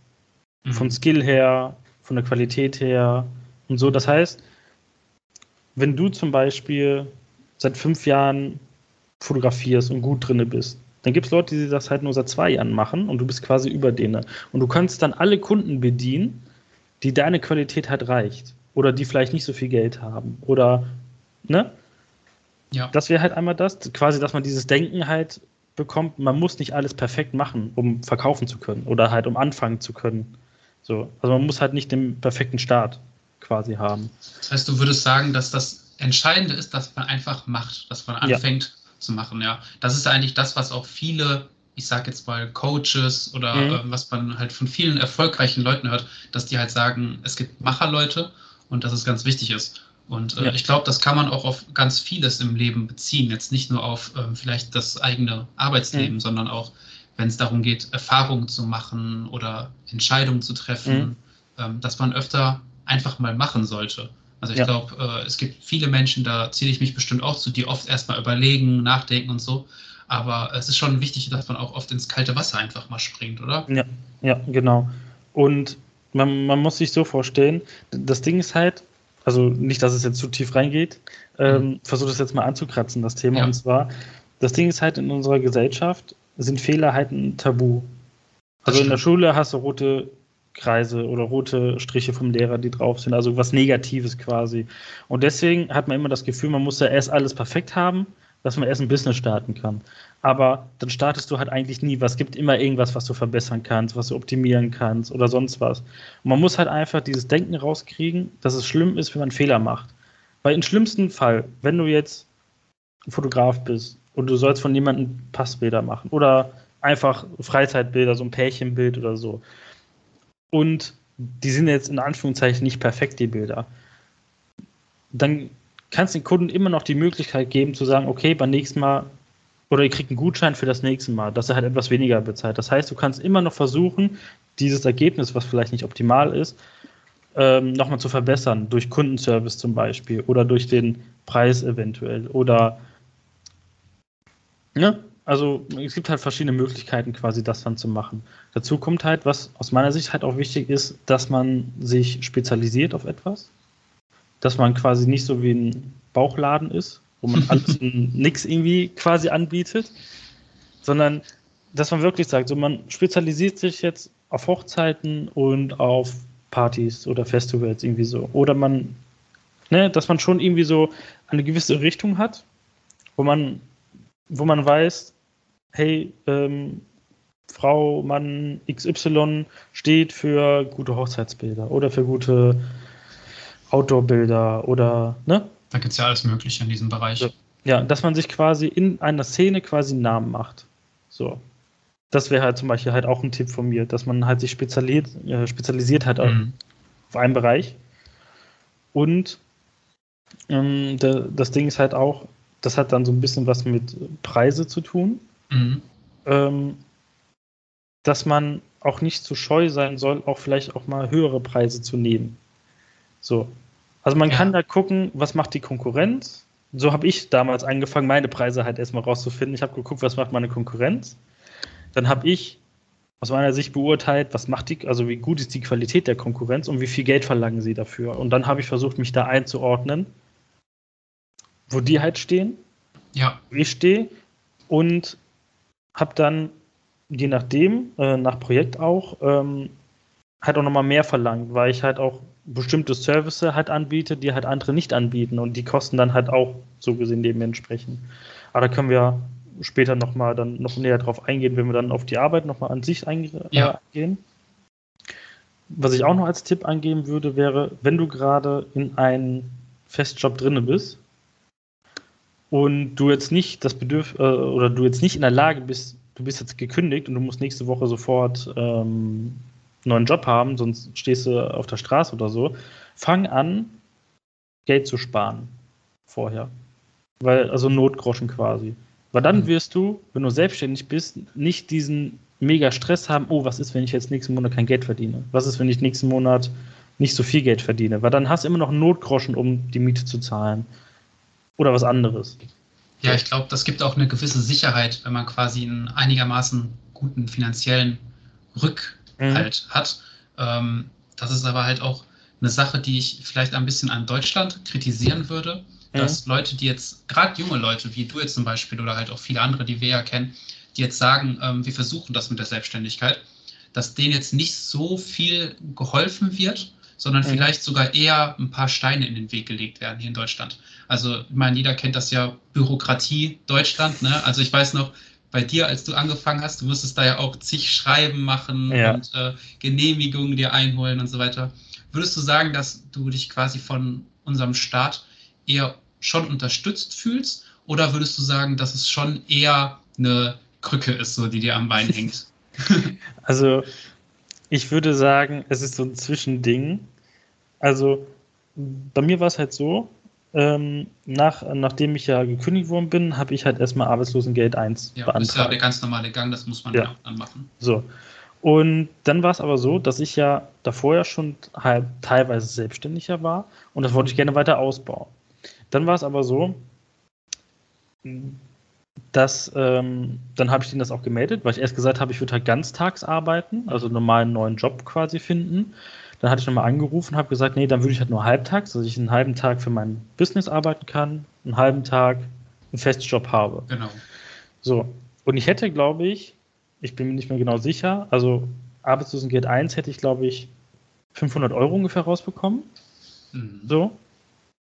Mhm. Von Skill her, von der Qualität her, und so. Das heißt, wenn du zum Beispiel seit fünf Jahren fotografierst und gut drinne bist, dann gibt es Leute, die das halt nur seit zwei Jahren machen und du bist quasi über denen. Und du kannst dann alle Kunden bedienen, die deine Qualität halt reicht. Oder die vielleicht nicht so viel Geld haben. Oder, ne? Ja. Das wäre halt einmal das, quasi, dass man dieses Denken halt bekommt, man muss nicht alles perfekt machen, um verkaufen zu können. Oder halt um anfangen zu können. So. Also man muss halt nicht den perfekten Start quasi haben. Das heißt, du würdest sagen, dass das Entscheidende ist, dass man einfach macht, dass man anfängt ja. zu machen, ja. Das ist eigentlich das, was auch viele, ich sage jetzt mal Coaches oder mhm. äh, was man halt von vielen erfolgreichen Leuten hört, dass die halt sagen, es gibt Macherleute und dass es ganz wichtig ist. Und äh, ja. ich glaube, das kann man auch auf ganz vieles im Leben beziehen. Jetzt nicht nur auf ähm, vielleicht das eigene Arbeitsleben, mhm. sondern auch, wenn es darum geht, Erfahrungen zu machen oder Entscheidungen zu treffen, mhm. ähm, dass man öfter einfach mal machen sollte. Also ich ja. glaube, äh, es gibt viele Menschen, da zähle ich mich bestimmt auch zu, die oft erstmal überlegen, nachdenken und so. Aber es ist schon wichtig, dass man auch oft ins kalte Wasser einfach mal springt, oder? Ja, ja, genau. Und man, man muss sich so vorstellen, das Ding ist halt, also nicht, dass es jetzt zu tief reingeht, ähm, mhm. versuche das jetzt mal anzukratzen, das Thema. Ja. Und zwar, das Ding ist halt in unserer Gesellschaft, sind Fehler halt ein Tabu. Also in der Schule hast du rote Kreise oder rote Striche vom Lehrer, die drauf sind, also was Negatives quasi. Und deswegen hat man immer das Gefühl, man muss ja erst alles perfekt haben, dass man erst ein Business starten kann. Aber dann startest du halt eigentlich nie, was gibt immer irgendwas, was du verbessern kannst, was du optimieren kannst oder sonst was. Und man muss halt einfach dieses Denken rauskriegen, dass es schlimm ist, wenn man Fehler macht. Weil im schlimmsten Fall, wenn du jetzt Fotograf bist und du sollst von jemandem Passbilder machen oder einfach Freizeitbilder, so ein Pärchenbild oder so. Und die sind jetzt in Anführungszeichen nicht perfekt, die Bilder. Dann kannst du den Kunden immer noch die Möglichkeit geben zu sagen, okay, beim nächsten Mal oder ihr kriegt einen Gutschein für das nächste Mal, dass er halt etwas weniger bezahlt. Das heißt, du kannst immer noch versuchen, dieses Ergebnis, was vielleicht nicht optimal ist, ähm, nochmal zu verbessern, durch Kundenservice zum Beispiel oder durch den Preis eventuell oder ne? Also es gibt halt verschiedene Möglichkeiten, quasi das dann zu machen. Dazu kommt halt, was aus meiner Sicht halt auch wichtig ist, dass man sich spezialisiert auf etwas. Dass man quasi nicht so wie ein Bauchladen ist, wo man alles nix irgendwie quasi anbietet, sondern dass man wirklich sagt, so man spezialisiert sich jetzt auf Hochzeiten und auf Partys oder Festivals irgendwie so. Oder man, ne, dass man schon irgendwie so eine gewisse Richtung hat, wo man, wo man weiß, hey, ähm, Frau, Mann XY steht für gute Hochzeitsbilder oder für gute Outdoor-Bilder oder, ne? Da gibt es ja alles Mögliche in diesem Bereich. Ja, dass man sich quasi in einer Szene quasi einen Namen macht. So. Das wäre halt zum Beispiel halt auch ein Tipp von mir, dass man halt sich spezialisiert, äh, spezialisiert hat mhm. auf einen Bereich. Und ähm, de, das Ding ist halt auch, das hat dann so ein bisschen was mit Preise zu tun. Mhm. Ähm, dass man auch nicht zu scheu sein soll, auch vielleicht auch mal höhere Preise zu nehmen. So, also man ja. kann da gucken, was macht die Konkurrenz. So habe ich damals angefangen, meine Preise halt erstmal rauszufinden. Ich habe geguckt, was macht meine Konkurrenz. Dann habe ich aus meiner Sicht beurteilt, was macht die, also wie gut ist die Qualität der Konkurrenz und wie viel Geld verlangen sie dafür. Und dann habe ich versucht, mich da einzuordnen, wo die halt stehen, ja. wo ich stehe und habe dann, je nachdem, äh, nach Projekt auch, ähm, halt auch nochmal mehr verlangt, weil ich halt auch bestimmte Services halt anbiete, die halt andere nicht anbieten und die kosten dann halt auch so gesehen dementsprechend. Aber da können wir später nochmal dann noch näher drauf eingehen, wenn wir dann auf die Arbeit nochmal an sich eingehen. Ja. Was ich auch noch als Tipp angeben würde, wäre, wenn du gerade in einem Festjob drinne bist und du jetzt nicht das Bedürf äh, oder du jetzt nicht in der Lage bist, du bist jetzt gekündigt und du musst nächste Woche sofort ähm, neuen Job haben, sonst stehst du auf der Straße oder so. Fang an, Geld zu sparen vorher. Weil, also Notgroschen quasi. Weil dann mhm. wirst du, wenn du selbstständig bist, nicht diesen mega Stress haben, oh, was ist, wenn ich jetzt nächsten Monat kein Geld verdiene? Was ist, wenn ich nächsten Monat nicht so viel Geld verdiene? Weil dann hast du immer noch einen Notgroschen, um die Miete zu zahlen. Oder was anderes. Ja, ich glaube, das gibt auch eine gewisse Sicherheit, wenn man quasi einen einigermaßen guten finanziellen Rück, mhm. halt hat. Ähm, das ist aber halt auch eine Sache, die ich vielleicht ein bisschen an Deutschland kritisieren würde, mhm. dass Leute, die jetzt, gerade junge Leute, wie du jetzt zum Beispiel oder halt auch viele andere, die wir ja kennen, die jetzt sagen, ähm, wir versuchen das mit der Selbstständigkeit, dass denen jetzt nicht so viel geholfen wird, sondern mhm. vielleicht sogar eher ein paar Steine in den Weg gelegt werden hier in Deutschland. Also, ich meine, jeder kennt das ja, Bürokratie Deutschland, ne? Also ich weiß noch, bei dir, als du angefangen hast, du musstest da ja auch zig Schreiben machen ja. und äh, Genehmigungen dir einholen und so weiter. Würdest du sagen, dass du dich quasi von unserem Staat eher schon unterstützt fühlst? Oder würdest du sagen, dass es schon eher eine Krücke ist, so die dir am Bein hängt? also, ich würde sagen, es ist so ein Zwischending. Also, bei mir war es halt so, ähm, nach, nachdem ich ja gekündigt worden bin, habe ich halt erstmal Arbeitslosengeld 1 ja, beantragt. Das ist ja der ganz normale Gang, das muss man ja dann machen. So. Und dann war es aber so, dass ich ja davor ja schon halt teilweise selbstständiger war und das wollte ich gerne weiter ausbauen. Dann war es aber so, dass ähm, dann habe ich denen das auch gemeldet, weil ich erst gesagt habe, ich würde halt ganztags arbeiten, also einen normalen neuen Job quasi finden. Dann hatte ich nochmal angerufen, habe gesagt, nee, dann würde ich halt nur halbtags, dass ich einen halben Tag für mein Business arbeiten kann, einen halben Tag einen Festjob habe. Genau. So. Und ich hätte, glaube ich, ich bin mir nicht mehr genau sicher, also Arbeitslosengeld 1 hätte ich, glaube ich, 500 Euro ungefähr rausbekommen. Mhm. So.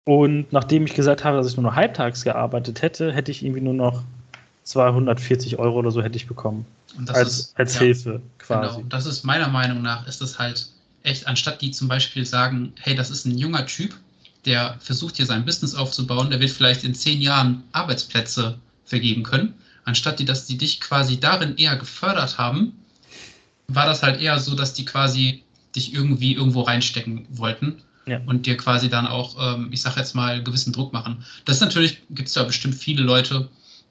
Und nachdem ich gesagt habe, dass ich nur noch halbtags gearbeitet hätte, hätte ich irgendwie nur noch 240 Euro oder so hätte ich bekommen. als, ist, als ja, Hilfe quasi. Genau. Das ist meiner Meinung nach, ist das halt echt, anstatt die zum Beispiel sagen, hey, das ist ein junger Typ, der versucht hier sein Business aufzubauen, der wird vielleicht in zehn Jahren Arbeitsplätze vergeben können, anstatt die, dass die dich quasi darin eher gefördert haben, war das halt eher so, dass die quasi dich irgendwie irgendwo reinstecken wollten ja. und dir quasi dann auch, ähm, ich sag jetzt mal, gewissen Druck machen. Das ist natürlich, gibt es da bestimmt viele Leute,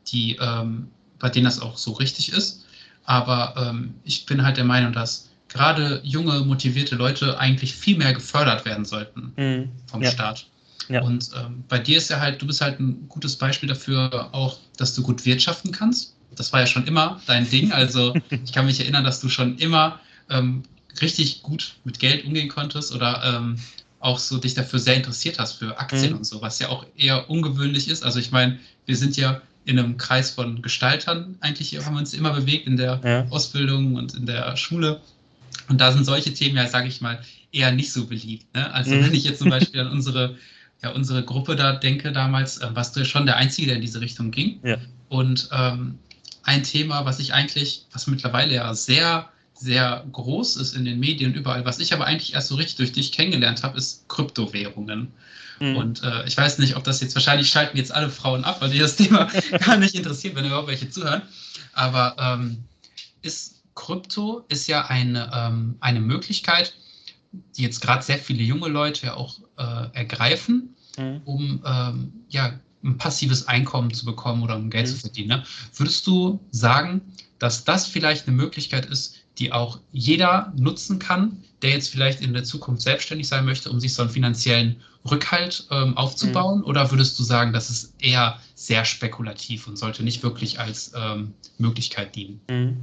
die, ähm, bei denen das auch so richtig ist. Aber ähm, ich bin halt der Meinung, dass gerade junge, motivierte Leute eigentlich viel mehr gefördert werden sollten mhm. vom ja. Staat. Ja. Und ähm, bei dir ist ja halt, du bist halt ein gutes Beispiel dafür auch, dass du gut wirtschaften kannst. Das war ja schon immer dein Ding. Also ich kann mich erinnern, dass du schon immer ähm, richtig gut mit Geld umgehen konntest oder ähm, auch so dich dafür sehr interessiert hast für Aktien mhm. und so, was ja auch eher ungewöhnlich ist. Also ich meine, wir sind ja in einem Kreis von Gestaltern eigentlich haben wir uns immer bewegt in der ja. Ausbildung und in der Schule. Und da sind solche Themen ja, sage ich mal, eher nicht so beliebt. Ne? Also mhm. wenn ich jetzt zum Beispiel an unsere, ja, unsere Gruppe da denke damals, äh, warst du schon der Einzige, der in diese Richtung ging. Ja. Und ähm, ein Thema, was ich eigentlich, was mittlerweile ja sehr sehr groß ist in den Medien überall. Was ich aber eigentlich erst so richtig durch dich kennengelernt habe, ist Kryptowährungen. Mhm. Und äh, ich weiß nicht, ob das jetzt wahrscheinlich schalten jetzt alle Frauen ab, weil die das Thema gar nicht interessiert, wenn überhaupt welche zuhören. Aber ähm, ist Krypto ist ja eine, ähm, eine Möglichkeit, die jetzt gerade sehr viele junge Leute ja auch äh, ergreifen, mhm. um ähm, ja, ein passives Einkommen zu bekommen oder um Geld mhm. zu verdienen. Ne? Würdest du sagen, dass das vielleicht eine Möglichkeit ist, die auch jeder nutzen kann, der jetzt vielleicht in der Zukunft selbstständig sein möchte, um sich so einen finanziellen Rückhalt ähm, aufzubauen? Mhm. Oder würdest du sagen, das ist eher sehr spekulativ und sollte nicht wirklich als ähm, Möglichkeit dienen? Mhm.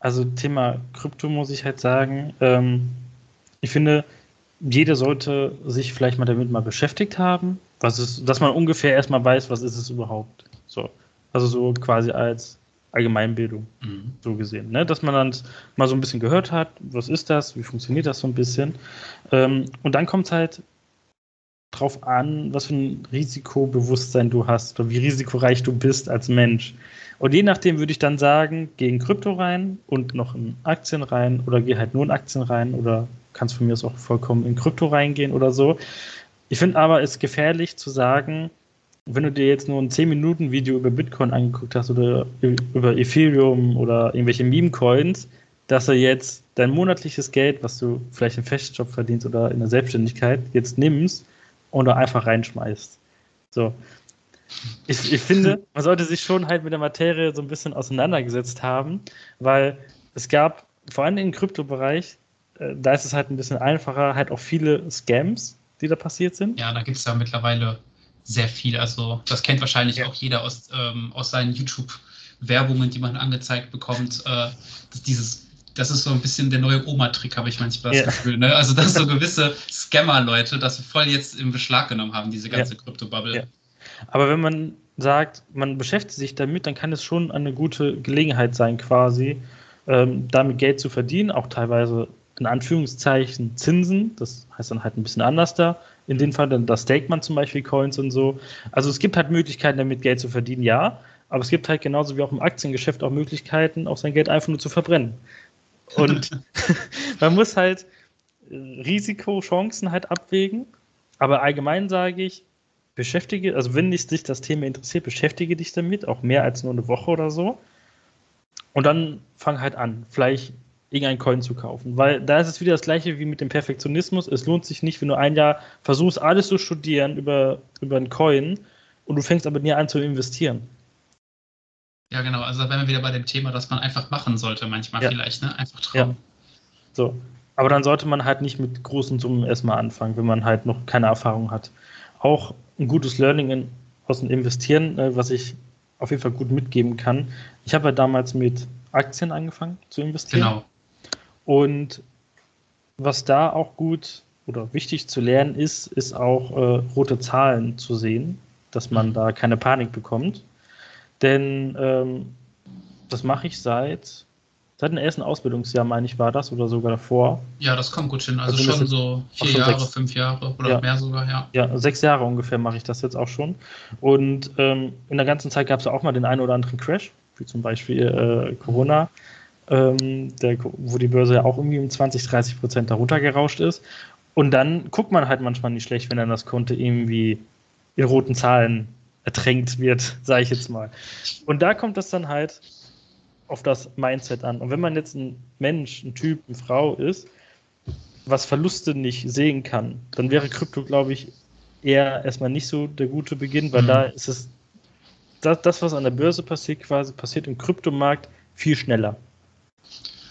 Also Thema Krypto muss ich halt sagen, ähm, ich finde, jeder sollte sich vielleicht mal damit mal beschäftigt haben, was ist, dass man ungefähr erstmal weiß, was ist es überhaupt. So. Also so quasi als Allgemeinbildung, mhm. so gesehen. Ne? Dass man dann mal so ein bisschen gehört hat, was ist das, wie funktioniert das so ein bisschen. Ähm, und dann kommt es halt drauf an, was für ein Risikobewusstsein du hast oder wie risikoreich du bist als Mensch. Und je nachdem würde ich dann sagen, geh in Krypto rein und noch in Aktien rein oder geh halt nur in Aktien rein oder kannst von mir aus auch vollkommen in Krypto reingehen oder so. Ich finde aber, es ist gefährlich zu sagen, wenn du dir jetzt nur ein 10-Minuten-Video über Bitcoin angeguckt hast oder über Ethereum oder irgendwelche Meme-Coins, dass du jetzt dein monatliches Geld, was du vielleicht im Festjob verdienst oder in der Selbstständigkeit, jetzt nimmst und da einfach reinschmeißt. So. Ich, ich finde, man sollte sich schon halt mit der Materie so ein bisschen auseinandergesetzt haben, weil es gab, vor allem im Kryptobereich, äh, da ist es halt ein bisschen einfacher, halt auch viele Scams, die da passiert sind. Ja, da gibt es ja mittlerweile sehr viel. Also das kennt wahrscheinlich ja. auch jeder aus, ähm, aus seinen YouTube-Werbungen, die man angezeigt bekommt. Äh, dieses, das ist so ein bisschen der neue Oma-Trick, habe ich manchmal das ja. Gefühl. Ne? Also dass so gewisse Scammer-Leute das voll jetzt im Beschlag genommen haben, diese ganze ja. Krypto-Bubble. Ja. Aber wenn man sagt, man beschäftigt sich damit, dann kann es schon eine gute Gelegenheit sein, quasi ähm, damit Geld zu verdienen, auch teilweise in Anführungszeichen Zinsen, das heißt dann halt ein bisschen anders da, in dem Fall, dann da staked man zum Beispiel Coins und so. Also es gibt halt Möglichkeiten, damit Geld zu verdienen, ja. Aber es gibt halt genauso wie auch im Aktiengeschäft auch Möglichkeiten, auch sein Geld einfach nur zu verbrennen. Und man muss halt äh, Risiko, Chancen halt abwägen. Aber allgemein sage ich, beschäftige, also wenn dich das Thema interessiert, beschäftige dich damit, auch mehr als nur eine Woche oder so. Und dann fang halt an. Vielleicht irgendein Coin zu kaufen. Weil da ist es wieder das gleiche wie mit dem Perfektionismus. Es lohnt sich nicht, wenn du ein Jahr versuchst, alles zu studieren über, über einen Coin und du fängst aber nie an zu investieren. Ja, genau. Also da wären wir wieder bei dem Thema, dass man einfach machen sollte, manchmal ja. vielleicht, ne? Einfach trauen. Ja. So. Aber dann sollte man halt nicht mit großen Summen erstmal anfangen, wenn man halt noch keine Erfahrung hat. Auch ein gutes Learning in, aus dem Investieren, äh, was ich auf jeden Fall gut mitgeben kann. Ich habe ja damals mit Aktien angefangen zu investieren. Genau. Und was da auch gut oder wichtig zu lernen ist, ist auch äh, rote Zahlen zu sehen, dass man da keine Panik bekommt. Denn ähm, das mache ich seit, seit dem ersten Ausbildungsjahr, meine ich, war das oder sogar davor. Ja, das kommt gut hin. Also, also schon so vier schon Jahre, sechs, fünf Jahre oder ja, mehr sogar, ja. Ja, sechs Jahre ungefähr mache ich das jetzt auch schon. Und ähm, in der ganzen Zeit gab es auch mal den einen oder anderen Crash, wie zum Beispiel äh, Corona. Ähm, der, wo die Börse ja auch irgendwie um 20, 30 Prozent darunter gerauscht ist. Und dann guckt man halt manchmal nicht schlecht, wenn dann das Konto irgendwie in roten Zahlen ertränkt wird, sage ich jetzt mal. Und da kommt das dann halt auf das Mindset an. Und wenn man jetzt ein Mensch, ein Typ, eine Frau ist, was Verluste nicht sehen kann, dann wäre Krypto, glaube ich, eher erstmal nicht so der gute Beginn, weil mhm. da ist es das, das, was an der Börse passiert, quasi passiert im Kryptomarkt viel schneller.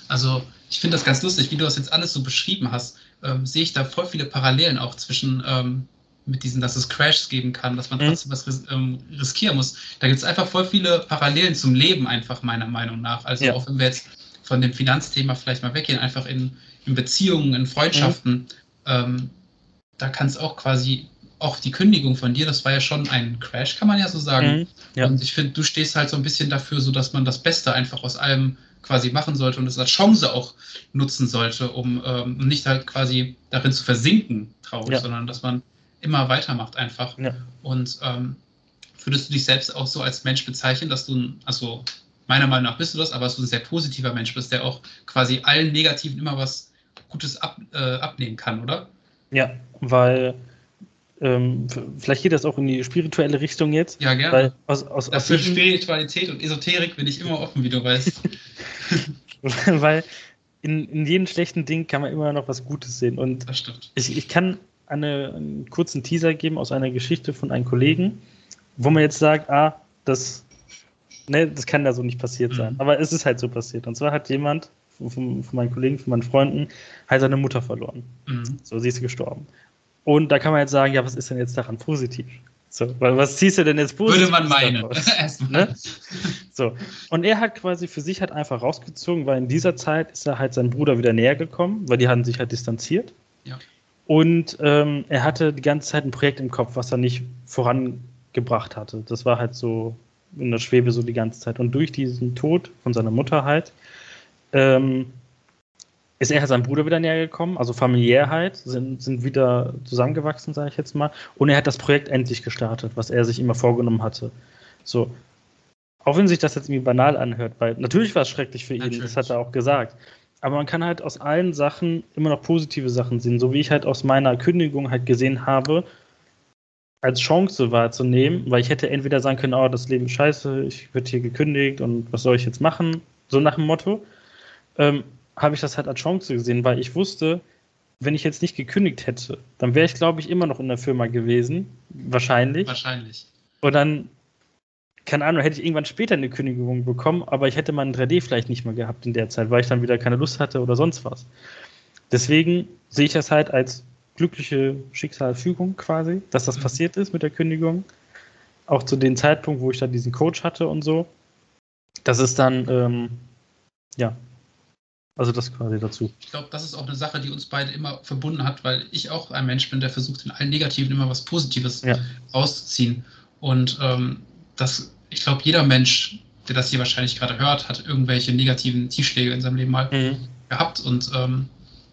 Also ich finde das ganz lustig, wie du das jetzt alles so beschrieben hast, ähm, sehe ich da voll viele Parallelen auch zwischen ähm, mit diesen, dass es Crashs geben kann, dass man mhm. trotzdem was ris ähm, riskieren muss. Da gibt es einfach voll viele Parallelen zum Leben, einfach meiner Meinung nach. Also ja. auch wenn wir jetzt von dem Finanzthema vielleicht mal weggehen, einfach in, in Beziehungen, in Freundschaften, mhm. ähm, da kann es auch quasi, auch die Kündigung von dir, das war ja schon ein Crash, kann man ja so sagen. Mhm. Ja. Und ich finde, du stehst halt so ein bisschen dafür, so dass man das Beste einfach aus allem quasi machen sollte und es als Chance auch nutzen sollte, um ähm, nicht halt quasi darin zu versinken, traurig, ja. sondern dass man immer weitermacht einfach. Ja. Und ähm, würdest du dich selbst auch so als Mensch bezeichnen, dass du, also meiner Meinung nach bist du das, aber dass du ein sehr positiver Mensch bist, der auch quasi allen Negativen immer was Gutes ab, äh, abnehmen kann, oder? Ja, weil ähm, vielleicht geht das auch in die spirituelle Richtung jetzt. Ja, gerne. Weil aus, aus, aus Für Spiritualität und Esoterik bin ich immer offen, wie du weißt. weil in, in jedem schlechten Ding kann man immer noch was Gutes sehen. Und das stimmt. Ich, ich kann eine, einen kurzen Teaser geben aus einer Geschichte von einem Kollegen, wo man jetzt sagt, ah, das, ne, das kann da so nicht passiert sein. Mhm. Aber es ist halt so passiert. Und zwar hat jemand von, von meinen Kollegen, von meinen Freunden, halt seine Mutter verloren. Mhm. So, sie ist gestorben. Und da kann man jetzt sagen, ja, was ist denn jetzt daran positiv? So, weil was ziehst du denn jetzt positiv? Würde man meinen. ne? So. Und er hat quasi für sich halt einfach rausgezogen, weil in dieser Zeit ist er halt seinem Bruder wieder näher gekommen, weil die hatten sich halt distanziert. Ja. Und ähm, er hatte die ganze Zeit ein Projekt im Kopf, was er nicht vorangebracht hatte. Das war halt so in der Schwebe so die ganze Zeit. Und durch diesen Tod von seiner Mutter halt, ähm, ist er halt seinem Bruder wieder näher gekommen, also familiär halt, sind, sind wieder zusammengewachsen, sage ich jetzt mal. Und er hat das Projekt endlich gestartet, was er sich immer vorgenommen hatte. So. Auch wenn sich das jetzt irgendwie banal anhört, weil natürlich war es schrecklich für ihn, natürlich. das hat er auch gesagt aber man kann halt aus allen Sachen immer noch positive Sachen sehen, so wie ich halt aus meiner Kündigung halt gesehen habe, als Chance wahrzunehmen, weil ich hätte entweder sagen können, oh, das Leben ist scheiße, ich werde hier gekündigt und was soll ich jetzt machen, so nach dem Motto, ähm, habe ich das halt als Chance gesehen, weil ich wusste, wenn ich jetzt nicht gekündigt hätte, dann wäre ich, glaube ich, immer noch in der Firma gewesen, wahrscheinlich. Wahrscheinlich. Und dann keine Ahnung, hätte ich irgendwann später eine Kündigung bekommen, aber ich hätte meinen 3D vielleicht nicht mehr gehabt in der Zeit, weil ich dann wieder keine Lust hatte oder sonst was. Deswegen sehe ich das halt als glückliche Schicksalfügung quasi, dass das mhm. passiert ist mit der Kündigung. Auch zu dem Zeitpunkt, wo ich dann diesen Coach hatte und so. Das ist dann, ähm, ja, also das quasi dazu. Ich glaube, das ist auch eine Sache, die uns beide immer verbunden hat, weil ich auch ein Mensch bin, der versucht, in allen Negativen immer was Positives ja. rauszuziehen. Und ähm, das ich glaube, jeder Mensch, der das hier wahrscheinlich gerade hört, hat irgendwelche negativen Tiefschläge in seinem Leben mal mhm. gehabt und ähm,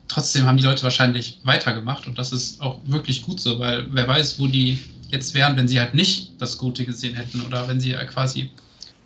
trotzdem haben die Leute wahrscheinlich weitergemacht und das ist auch wirklich gut so, weil wer weiß, wo die jetzt wären, wenn sie halt nicht das Gute gesehen hätten oder wenn sie quasi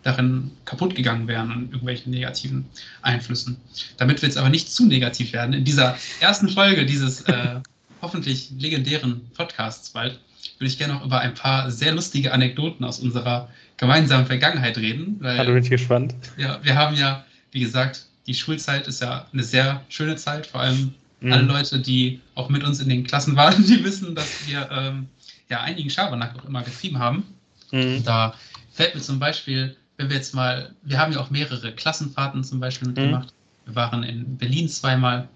darin kaputt gegangen wären an irgendwelchen negativen Einflüssen. Damit wir jetzt aber nicht zu negativ werden, in dieser ersten Folge dieses äh, hoffentlich legendären Podcasts bald, würde ich gerne noch über ein paar sehr lustige Anekdoten aus unserer gemeinsamen Vergangenheit reden. Weil, da bin ich gespannt. Ja, wir haben ja, wie gesagt, die Schulzeit ist ja eine sehr schöne Zeit, vor allem mhm. alle Leute, die auch mit uns in den Klassen waren, die wissen, dass wir ähm, ja einigen Schabernack auch immer getrieben haben. Mhm. Da fällt mir zum Beispiel, wenn wir jetzt mal, wir haben ja auch mehrere Klassenfahrten zum Beispiel mhm. mitgemacht. Mhm. Wir waren in Berlin zweimal.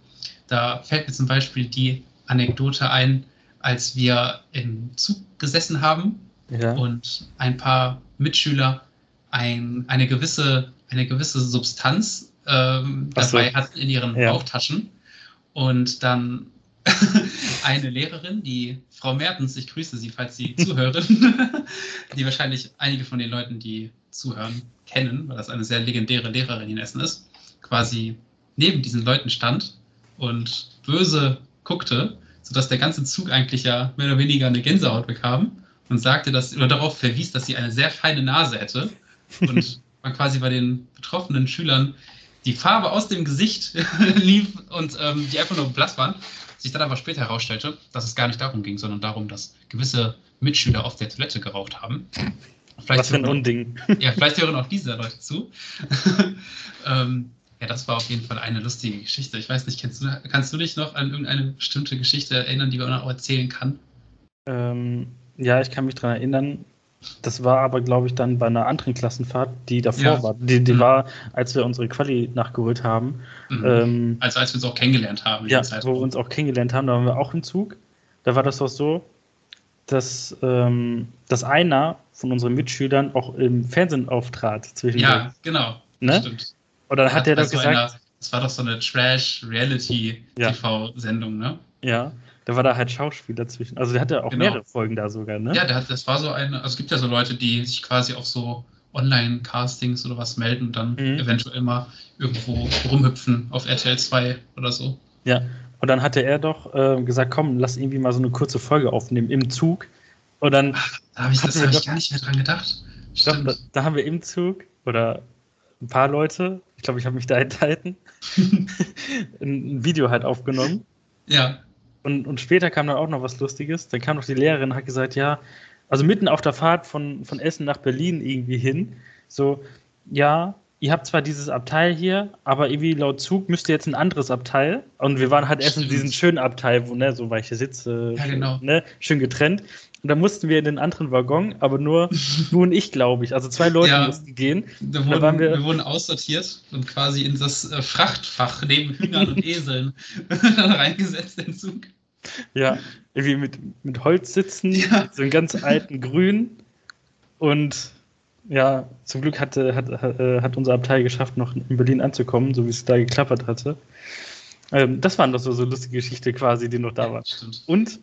Da fällt mir zum Beispiel die Anekdote ein, als wir im Zug gesessen haben ja. und ein paar Mitschüler ein, eine, gewisse, eine gewisse Substanz ähm, dabei so. hatten in ihren ja. Bauchtaschen. Und dann eine Lehrerin, die Frau Mertens, ich grüße Sie, falls Sie zuhören, die wahrscheinlich einige von den Leuten, die zuhören, kennen, weil das eine sehr legendäre Lehrerin in Essen ist, quasi neben diesen Leuten stand und böse guckte, sodass der ganze Zug eigentlich ja mehr oder weniger eine Gänsehaut bekam und sagte, dass, oder darauf verwies, dass sie eine sehr feine Nase hätte und man quasi bei den betroffenen Schülern die Farbe aus dem Gesicht lief und ähm, die einfach nur blass waren. Sich dann aber später herausstellte, dass es gar nicht darum ging, sondern darum, dass gewisse Mitschüler auf der Toilette geraucht haben. Vielleicht Was für ein Unding. Ja, vielleicht hören auch diese Leute zu. ähm, ja, das war auf jeden Fall eine lustige Geschichte. Ich weiß nicht, du, kannst du dich noch an irgendeine bestimmte Geschichte erinnern, die man auch erzählen kann? Ähm, ja, ich kann mich daran erinnern. Das war aber, glaube ich, dann bei einer anderen Klassenfahrt, die davor ja. war. Die, die mhm. war, als wir unsere Quali nachgeholt haben. Mhm. Ähm, also als wir uns auch kennengelernt haben. Ja, wo wir uns auch kennengelernt haben, da waren wir auch im Zug. Da war das doch so, dass, ähm, dass einer von unseren Mitschülern auch im Fernsehen auftrat. Zwischen ja, genau. Ne? Stimmt. Und dann hat er das gesagt. Einer, das war doch so eine Trash-Reality-TV-Sendung, ne? Ja. Da war da halt Schauspieler zwischen. Also der hatte auch genau. mehrere Folgen da sogar, ne? Ja, der hat, das war so eine, also es gibt ja so Leute, die sich quasi auf so Online-Castings oder was melden und dann mhm. eventuell mal irgendwo rumhüpfen auf RTL 2 oder so. Ja, und dann hatte er doch äh, gesagt, komm, lass irgendwie mal so eine kurze Folge aufnehmen im Zug. Und dann. Ach, da habe ich, das hab ich gar nicht mehr dran gedacht. Doch, da, da, haben wir im Zug oder ein paar Leute, glaube, ich habe mich da enthalten, ein Video halt aufgenommen. Ja. Und, und später kam dann auch noch was Lustiges. Dann kam noch die Lehrerin und hat gesagt, ja, also mitten auf der Fahrt von, von Essen nach Berlin irgendwie hin, so, ja, ihr habt zwar dieses Abteil hier, aber irgendwie laut Zug müsst ihr jetzt ein anderes Abteil. Und wir waren halt erst in diesem schönen Abteil, wo, ne, so weiche Sitze, ja, genau. ne, schön getrennt. Und da mussten wir in den anderen Waggon, aber nur du und ich, glaube ich. Also zwei Leute ja, mussten gehen. Da wurden, wir, wir, wurden aussortiert und quasi in das äh, Frachtfach neben Hühnern und Eseln reingesetzt, den Zug. Ja, irgendwie mit, mit Holz sitzen, ja. so einen ganz alten Grün. Und ja, zum Glück hatte, hat, hat, äh, hat unser Abteil geschafft, noch in Berlin anzukommen, so wie es da geklappert hatte. Ähm, das waren doch so, so lustige Geschichte quasi, die noch da ja, war. Und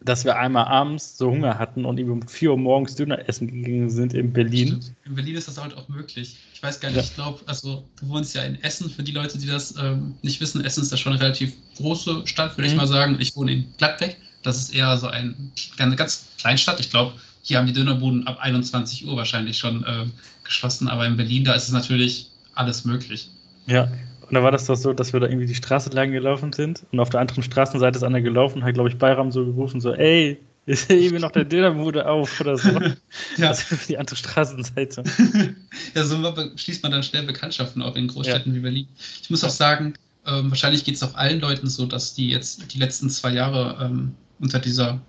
dass wir einmal abends so Hunger hatten und um 4 Uhr morgens Döner essen gegangen sind in Berlin. Stimmt. In Berlin ist das halt auch möglich. Ich weiß gar nicht, ja. ich glaube, also du wohnst ja in Essen, für die Leute, die das ähm, nicht wissen, Essen ist ja schon eine relativ große Stadt, würde mhm. ich mal sagen. Ich wohne in Gladbeck. Das ist eher so ein, eine ganz kleine Stadt. Ich glaube, hier haben die Dönerbuden ab 21 Uhr wahrscheinlich schon äh, geschlossen, aber in Berlin, da ist es natürlich alles möglich. Ja, und da war das doch so, dass wir da irgendwie die Straße lang gelaufen sind und auf der anderen Straßenseite ist einer gelaufen, hat, glaube ich, Bayram so gerufen, so, ey, ist hier irgendwie noch der Dönerbude auf oder so. ja. Also die andere Straßenseite. ja, so schließt man dann schnell Bekanntschaften auch in Großstädten ja. wie Berlin. Ich muss auch sagen, ähm, wahrscheinlich geht es auch allen Leuten so, dass die jetzt die letzten zwei Jahre ähm, unter dieser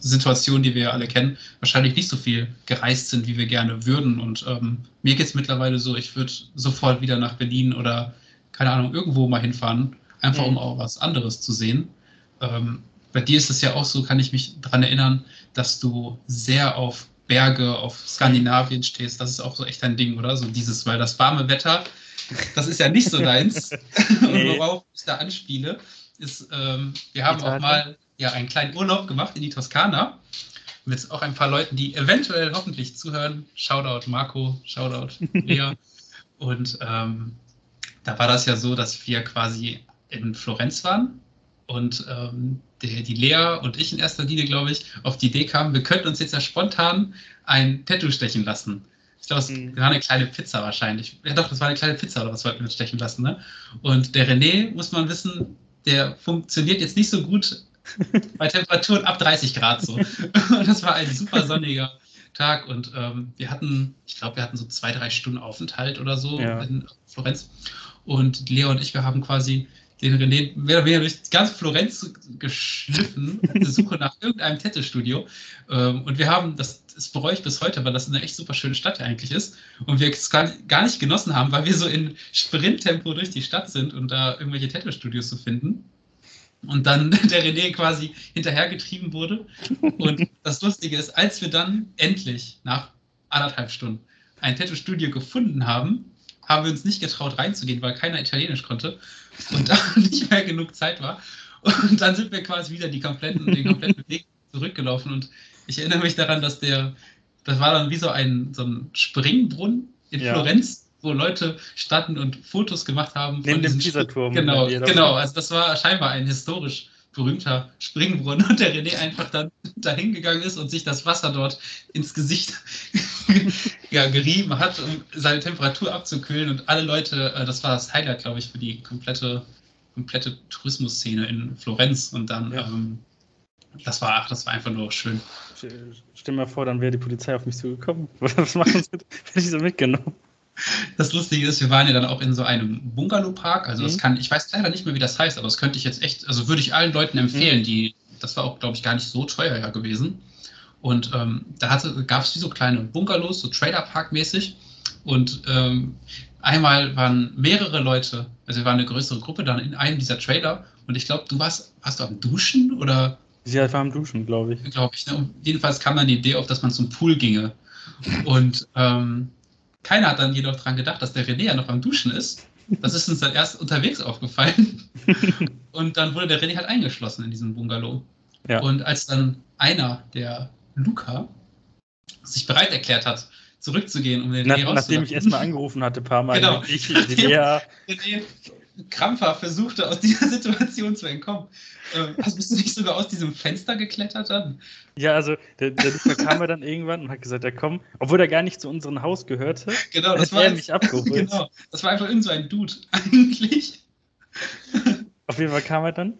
Situation, die wir ja alle kennen, wahrscheinlich nicht so viel gereist sind, wie wir gerne würden. Und ähm, mir geht es mittlerweile so, ich würde sofort wieder nach Berlin oder keine Ahnung, irgendwo mal hinfahren, einfach mhm. um auch was anderes zu sehen. Ähm, bei dir ist es ja auch so, kann ich mich daran erinnern, dass du sehr auf Berge, auf Skandinavien stehst. Das ist auch so echt ein Ding, oder? So dieses, weil das warme Wetter, das ist ja nicht so deins. nee. Und worauf ich da anspiele, ist, ähm, wir haben auch mal ja einen kleinen Urlaub gemacht in die Toskana mit auch ein paar Leuten, die eventuell hoffentlich zuhören. Shoutout Marco, Shoutout Lea. Und ähm, da war das ja so, dass wir quasi in Florenz waren und ähm, die, die Lea und ich in erster Linie, glaube ich, auf die Idee kamen, wir könnten uns jetzt ja spontan ein Tattoo stechen lassen. Ich glaube, es mhm. war eine kleine Pizza wahrscheinlich. Ja doch, das war eine kleine Pizza oder was wollten wir uns stechen lassen. Ne? Und der René, muss man wissen, der funktioniert jetzt nicht so gut bei Temperaturen ab 30 Grad so. Und das war ein super sonniger Tag und ähm, wir hatten, ich glaube, wir hatten so zwei, drei Stunden Aufenthalt oder so ja. in Florenz. Und Leo und ich, wir haben quasi den René mehr oder weniger durch ganz Florenz geschliffen, der Suche nach irgendeinem Tattoo-Studio. Ähm, und wir haben, das, das bereue ich bis heute, weil das eine echt super schöne Stadt eigentlich ist. Und wir es gar, nicht genossen haben, weil wir so in Sprinttempo durch die Stadt sind und da irgendwelche Tattoo-Studios zu finden. Und dann der René quasi hinterhergetrieben wurde. Und das Lustige ist, als wir dann endlich nach anderthalb Stunden ein Tattoo-Studio gefunden haben, haben wir uns nicht getraut reinzugehen, weil keiner Italienisch konnte und da nicht mehr genug Zeit war. Und dann sind wir quasi wieder die kompletten, den kompletten Weg zurückgelaufen. Und ich erinnere mich daran, dass der, das war dann wie so ein, so ein Springbrunnen in ja. Florenz, wo Leute standen und Fotos gemacht haben. Neben dem Pisa-Turm. Genau, genau. Also das war scheinbar ein historisch berühmter Springbrunnen und der René einfach dann dahin gegangen ist und sich das Wasser dort ins Gesicht ja, gerieben hat, um seine Temperatur abzukühlen und alle Leute, äh, das war das Highlight, glaube ich, für die komplette, komplette Tourismusszene in Florenz und dann, ja. ähm, das war, das war einfach nur schön. Stell mir vor, dann wäre die Polizei auf mich zugekommen. Was machen sie? Hätte ich so mitgenommen. Das Lustige ist, wir waren ja dann auch in so einem Bungalow-Park. Also, das mhm. kann, ich weiß leider nicht mehr, wie das heißt, aber das könnte ich jetzt echt, also würde ich allen Leuten empfehlen, mhm. die, das war auch, glaube ich, gar nicht so teuer ja gewesen. Und ähm, da gab es wie so kleine Bungalows, so Trailer-Park-mäßig. Und ähm, einmal waren mehrere Leute, also wir waren eine größere Gruppe dann in einem dieser Trailer. Und ich glaube, du warst, warst du am Duschen oder? Ja, war am Duschen, glaube ich. Glaube ich. Ne? jedenfalls kam dann die Idee auf, dass man zum Pool ginge. Und ähm, keiner hat dann jedoch daran gedacht, dass der René ja noch am Duschen ist. Das ist uns dann erst unterwegs aufgefallen. Und dann wurde der René halt eingeschlossen in diesem Bungalow. Ja. Und als dann einer, der Luca, sich bereit erklärt hat, zurückzugehen, um den Nach, René Nachdem ich erstmal angerufen hatte, ein paar Mal. Genau. Ich, René krampfhaft versuchte, aus dieser Situation zu entkommen. Ähm, bist du nicht sogar aus diesem Fenster geklettert dann? Ja, also der, der Luca kam ja dann irgendwann und hat gesagt, ja komm, obwohl er gar nicht zu unserem Haus gehörte, genau, das war er mich abgeholt. Genau, das war einfach irgend so ein Dude eigentlich. Auf jeden Fall kam er dann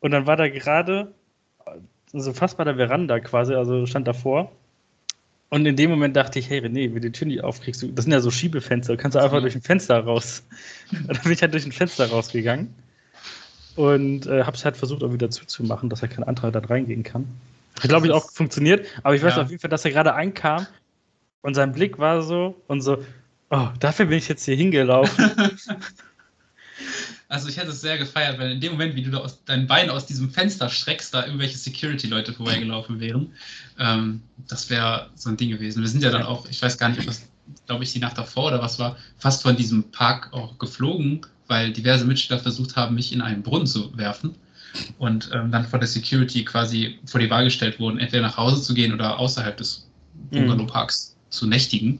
und dann war da gerade so also fast bei der Veranda quasi, also stand davor und in dem Moment dachte ich, hey René, wenn du die Tür nicht aufkriegst, das sind ja so Schiebefenster, kannst du einfach durch ein Fenster raus. Und dann bin ich halt durch ein Fenster rausgegangen und äh, habe es halt versucht, auch wieder zuzumachen, dass er kein anderer da reingehen kann. Hat, glaube ich, auch funktioniert, aber ich weiß ja. auf jeden Fall, dass er gerade einkam und sein Blick war so und so, oh, dafür bin ich jetzt hier hingelaufen. Also ich hätte es sehr gefeiert, weil in dem Moment, wie du da aus, dein Bein aus diesem Fenster streckst, da irgendwelche Security-Leute vorbeigelaufen wären. Ähm, das wäre so ein Ding gewesen. Wir sind ja dann auch, ich weiß gar nicht, ob das, glaube ich, die Nacht davor oder was war, fast von diesem Park auch geflogen, weil diverse Mitspieler versucht haben, mich in einen Brunnen zu werfen. Und ähm, dann von der Security quasi vor die Wahl gestellt wurden, entweder nach Hause zu gehen oder außerhalb des mhm. Bungalow-Parks mhm. zu nächtigen.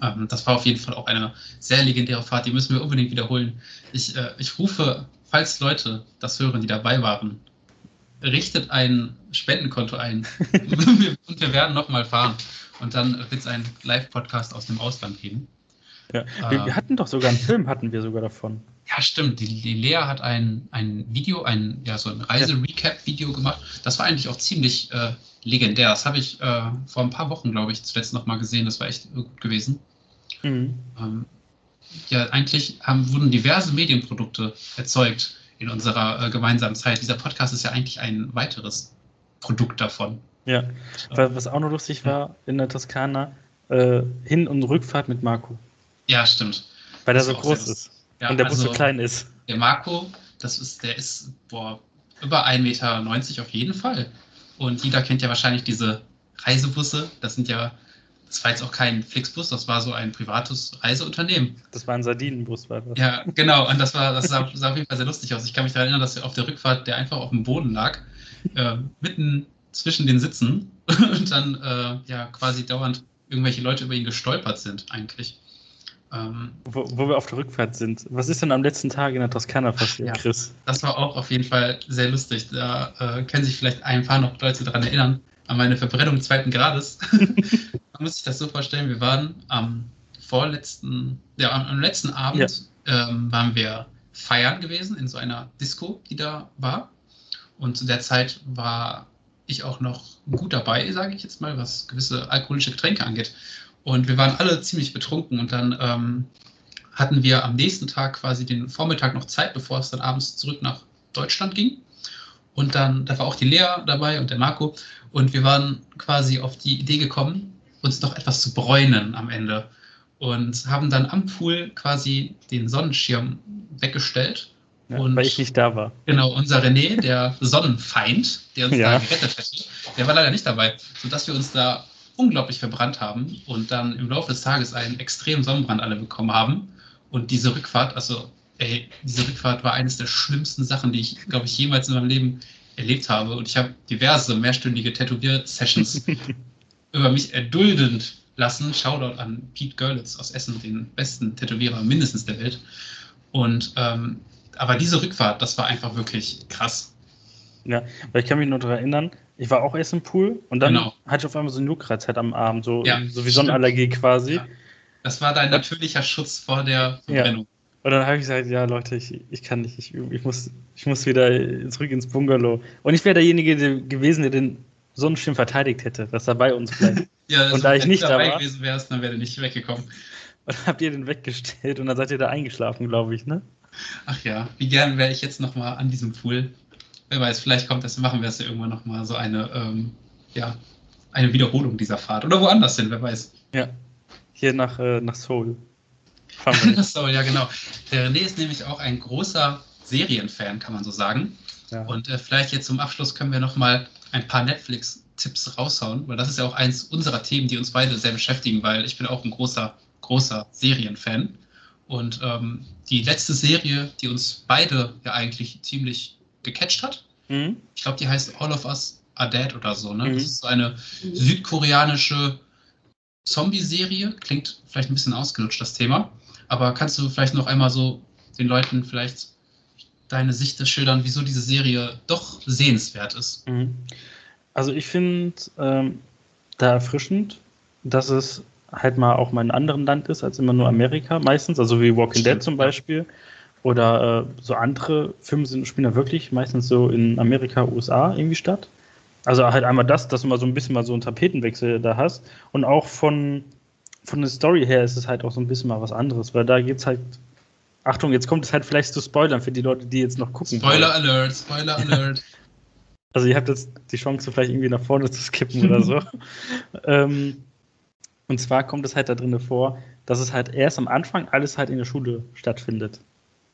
Ähm, das war auf jeden Fall auch eine sehr legendäre Fahrt, die müssen wir unbedingt wiederholen. Ich, äh, ich rufe, falls Leute das hören, die dabei waren, richtet ein Spendenkonto ein und wir werden nochmal fahren. Und dann wird es einen Live-Podcast aus dem Ausland geben. Ja. Wir, äh, wir, hatten doch sogar einen Film, hatten wir sogar davon. Ja, stimmt. Die, die Lea hat ein, ein Video, ein, ja, so ein Reise-Recap-Video gemacht. Das war eigentlich auch ziemlich äh, legendär. Das habe ich äh, vor ein paar Wochen, glaube ich, zuletzt nochmal gesehen. Das war echt gut gewesen. Mhm. Ähm, ja, eigentlich haben, wurden diverse Medienprodukte erzeugt in unserer äh, gemeinsamen Zeit. Dieser Podcast ist ja eigentlich ein weiteres Produkt davon. Ja, was auch noch lustig war in der Toskana, äh, Hin- und Rückfahrt mit Marco. Ja, stimmt. Weil der so groß ist. Ja, und der also, Bus so klein ist. Der Marco, das ist, der ist boah, über 1,90 Meter auf jeden Fall. Und jeder kennt ja wahrscheinlich diese Reisebusse. Das sind ja, das war jetzt auch kein Flixbus, das war so ein privates Reiseunternehmen. Das war ein Sardinenbus, war das. Ja, genau. Und das war, das sah, sah auf jeden Fall sehr lustig aus. Ich kann mich daran erinnern, dass auf der Rückfahrt der einfach auf dem Boden lag, äh, mitten zwischen den Sitzen und dann äh, ja quasi dauernd irgendwelche Leute über ihn gestolpert sind, eigentlich. Ähm, wo, wo, wir auf der Rückfahrt sind. Was ist denn am letzten Tag in der Toskana passiert, ja, Chris? Das war auch auf jeden Fall sehr lustig. Da äh, können sich vielleicht ein paar noch Leute daran erinnern, an meine Verbrennung zweiten Grades. Man muss sich das so vorstellen, wir waren am vorletzten, ja, am, letzten Abend ja. ähm, waren wir feiern gewesen in so einer Disco, die da war. Und zu der Zeit war ich auch noch gut dabei, sage ich jetzt mal, was gewisse alkoholische Getränke angeht. Und wir waren alle ziemlich betrunken und dann ähm, hatten wir am nächsten Tag quasi den Vormittag noch Zeit, bevor es dann abends zurück nach Deutschland ging. Und dann, da war auch die Lea dabei und der Marco. Und wir waren quasi auf die Idee gekommen, uns noch etwas zu bräunen am Ende. Und haben dann am Pool quasi den Sonnenschirm weggestellt. Ja, und, weil ich nicht da war. Genau, unser René, der Sonnenfeind, der uns ja. da gerettet hätte, der war leider nicht dabei, sodass wir uns da unglaublich verbrannt haben und dann im Laufe des Tages einen extremen Sonnenbrand alle bekommen haben. Und diese Rückfahrt, also ey, diese Rückfahrt war eines der schlimmsten Sachen, die ich, glaube ich, jemals in meinem Leben erlebt habe. Und ich habe diverse mehrstündige Tätowier-Sessions über mich erduldend lassen. Shoutout an Pete Görlitz aus Essen, den besten Tätowierer mindestens der Welt. Und ähm, aber diese Rückfahrt, das war einfach wirklich krass. Ja, weil ich kann mich nur daran erinnern, ich war auch erst im Pool und dann genau. hatte ich auf einmal so eine Juckreiz halt am Arm, so, ja, so wie Sonnenallergie quasi. Ja. Das war dein natürlicher Schutz vor der Verbrennung. Ja. Und dann habe ich gesagt, ja Leute, ich, ich kann nicht, ich, ich, muss, ich muss wieder zurück ins Bungalow. Und ich wäre derjenige der gewesen, der den Sonnenschirm verteidigt hätte, dass er bei uns bleibt. ja, also und da ich nicht dabei da war, gewesen wärst, dann wäre er nicht weggekommen. Und dann habt ihr den weggestellt und dann seid ihr da eingeschlafen, glaube ich, ne? Ach ja, wie gern wäre ich jetzt nochmal an diesem Pool. Wer weiß, vielleicht kommt das, machen wir es ja irgendwann nochmal so eine, ähm, ja, eine Wiederholung dieser Fahrt. Oder woanders hin, wer weiß. Ja, hier nach, äh, nach Seoul. nach Seoul, ja genau. Der René ist nämlich auch ein großer Serienfan, kann man so sagen. Ja. Und äh, vielleicht jetzt zum Abschluss können wir nochmal ein paar Netflix-Tipps raushauen, weil das ist ja auch eins unserer Themen, die uns beide sehr beschäftigen, weil ich bin auch ein großer, großer Serienfan. Und ähm, die letzte Serie, die uns beide ja eigentlich ziemlich gecatcht hat, mhm. ich glaube, die heißt All of Us Are Dead oder so. Ne? Mhm. Das ist so eine südkoreanische Zombie-Serie. Klingt vielleicht ein bisschen ausgelutscht, das Thema. Aber kannst du vielleicht noch einmal so den Leuten vielleicht deine Sicht schildern, wieso diese Serie doch sehenswert ist? Mhm. Also ich finde ähm, da erfrischend, dass es halt mal auch mal in einem anderen Land ist als immer nur Amerika meistens, also wie Walking Stimmt, Dead zum Beispiel. Oder äh, so andere Filme sind, spielen da wirklich meistens so in Amerika, USA irgendwie statt. Also halt einmal das, dass du mal so ein bisschen mal so einen Tapetenwechsel da hast. Und auch von, von der Story her ist es halt auch so ein bisschen mal was anderes, weil da geht es halt. Achtung, jetzt kommt es halt vielleicht zu Spoilern für die Leute, die jetzt noch gucken. Spoiler wollen. Alert, Spoiler Alert. Also ihr habt jetzt die Chance, vielleicht irgendwie nach vorne zu skippen oder so. ähm, und zwar kommt es halt da drin vor, dass es halt erst am Anfang alles halt in der Schule stattfindet.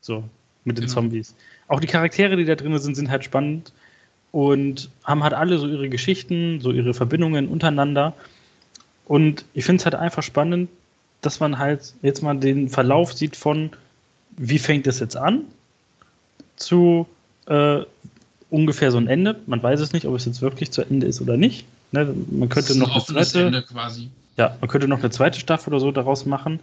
So, mit den genau. Zombies. Auch die Charaktere, die da drin sind, sind halt spannend und haben halt alle so ihre Geschichten, so ihre Verbindungen untereinander. Und ich finde es halt einfach spannend, dass man halt jetzt mal den Verlauf sieht von, wie fängt es jetzt an, zu äh, ungefähr so ein Ende. Man weiß es nicht, ob es jetzt wirklich zu Ende ist oder nicht. Ne, man könnte noch ein eine zweite. Ja, man könnte noch eine zweite Staffel oder so daraus machen.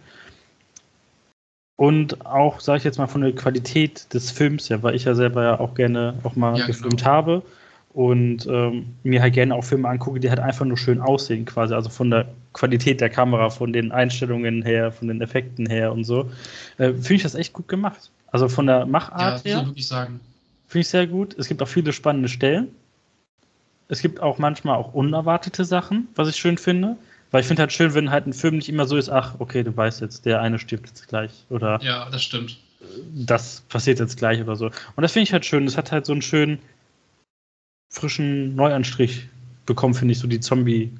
Und auch, sage ich jetzt mal, von der Qualität des Films, ja, weil ich ja selber ja auch gerne auch mal ja, gefilmt genau. habe und ähm, mir halt gerne auch Filme angucke, die halt einfach nur schön aussehen, quasi. Also von der Qualität der Kamera, von den Einstellungen her, von den Effekten her und so. Äh, Finde ich das echt gut gemacht. Also von der Machart ja, her. wirklich sagen. Finde ich sehr gut. Es gibt auch viele spannende Stellen. Es gibt auch manchmal auch unerwartete Sachen, was ich schön finde. Weil ich finde halt schön, wenn halt ein Film nicht immer so ist, ach, okay, du weißt jetzt, der eine stirbt jetzt gleich. Oder ja, das stimmt. Das passiert jetzt gleich oder so. Und das finde ich halt schön. Das hat halt so einen schönen, frischen Neuanstrich bekommen, finde ich, so die Zombie.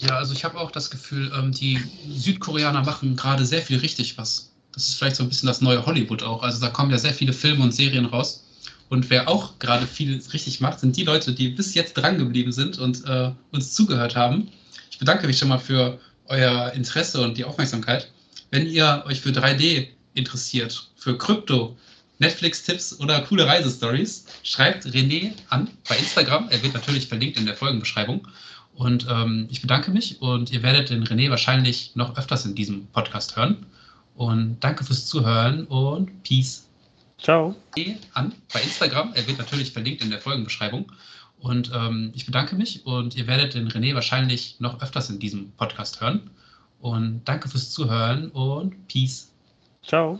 Ja, also ich habe auch das Gefühl, ähm, die Südkoreaner machen gerade sehr viel richtig was. Das ist vielleicht so ein bisschen das neue Hollywood auch. Also da kommen ja sehr viele Filme und Serien raus. Und wer auch gerade viel richtig macht, sind die Leute, die bis jetzt dran geblieben sind und äh, uns zugehört haben. Ich bedanke mich schon mal für euer Interesse und die Aufmerksamkeit. Wenn ihr euch für 3D interessiert, für Krypto, Netflix-Tipps oder coole Reisestories, schreibt René an bei Instagram. Er wird natürlich verlinkt in der Folgenbeschreibung. Und ähm, ich bedanke mich und ihr werdet den René wahrscheinlich noch öfters in diesem Podcast hören. Und danke fürs Zuhören und Peace. Ciao. An bei Instagram. Er wird natürlich verlinkt in der Folgenbeschreibung. Und ähm, ich bedanke mich und ihr werdet den René wahrscheinlich noch öfters in diesem Podcast hören. Und danke fürs Zuhören und Peace. Ciao.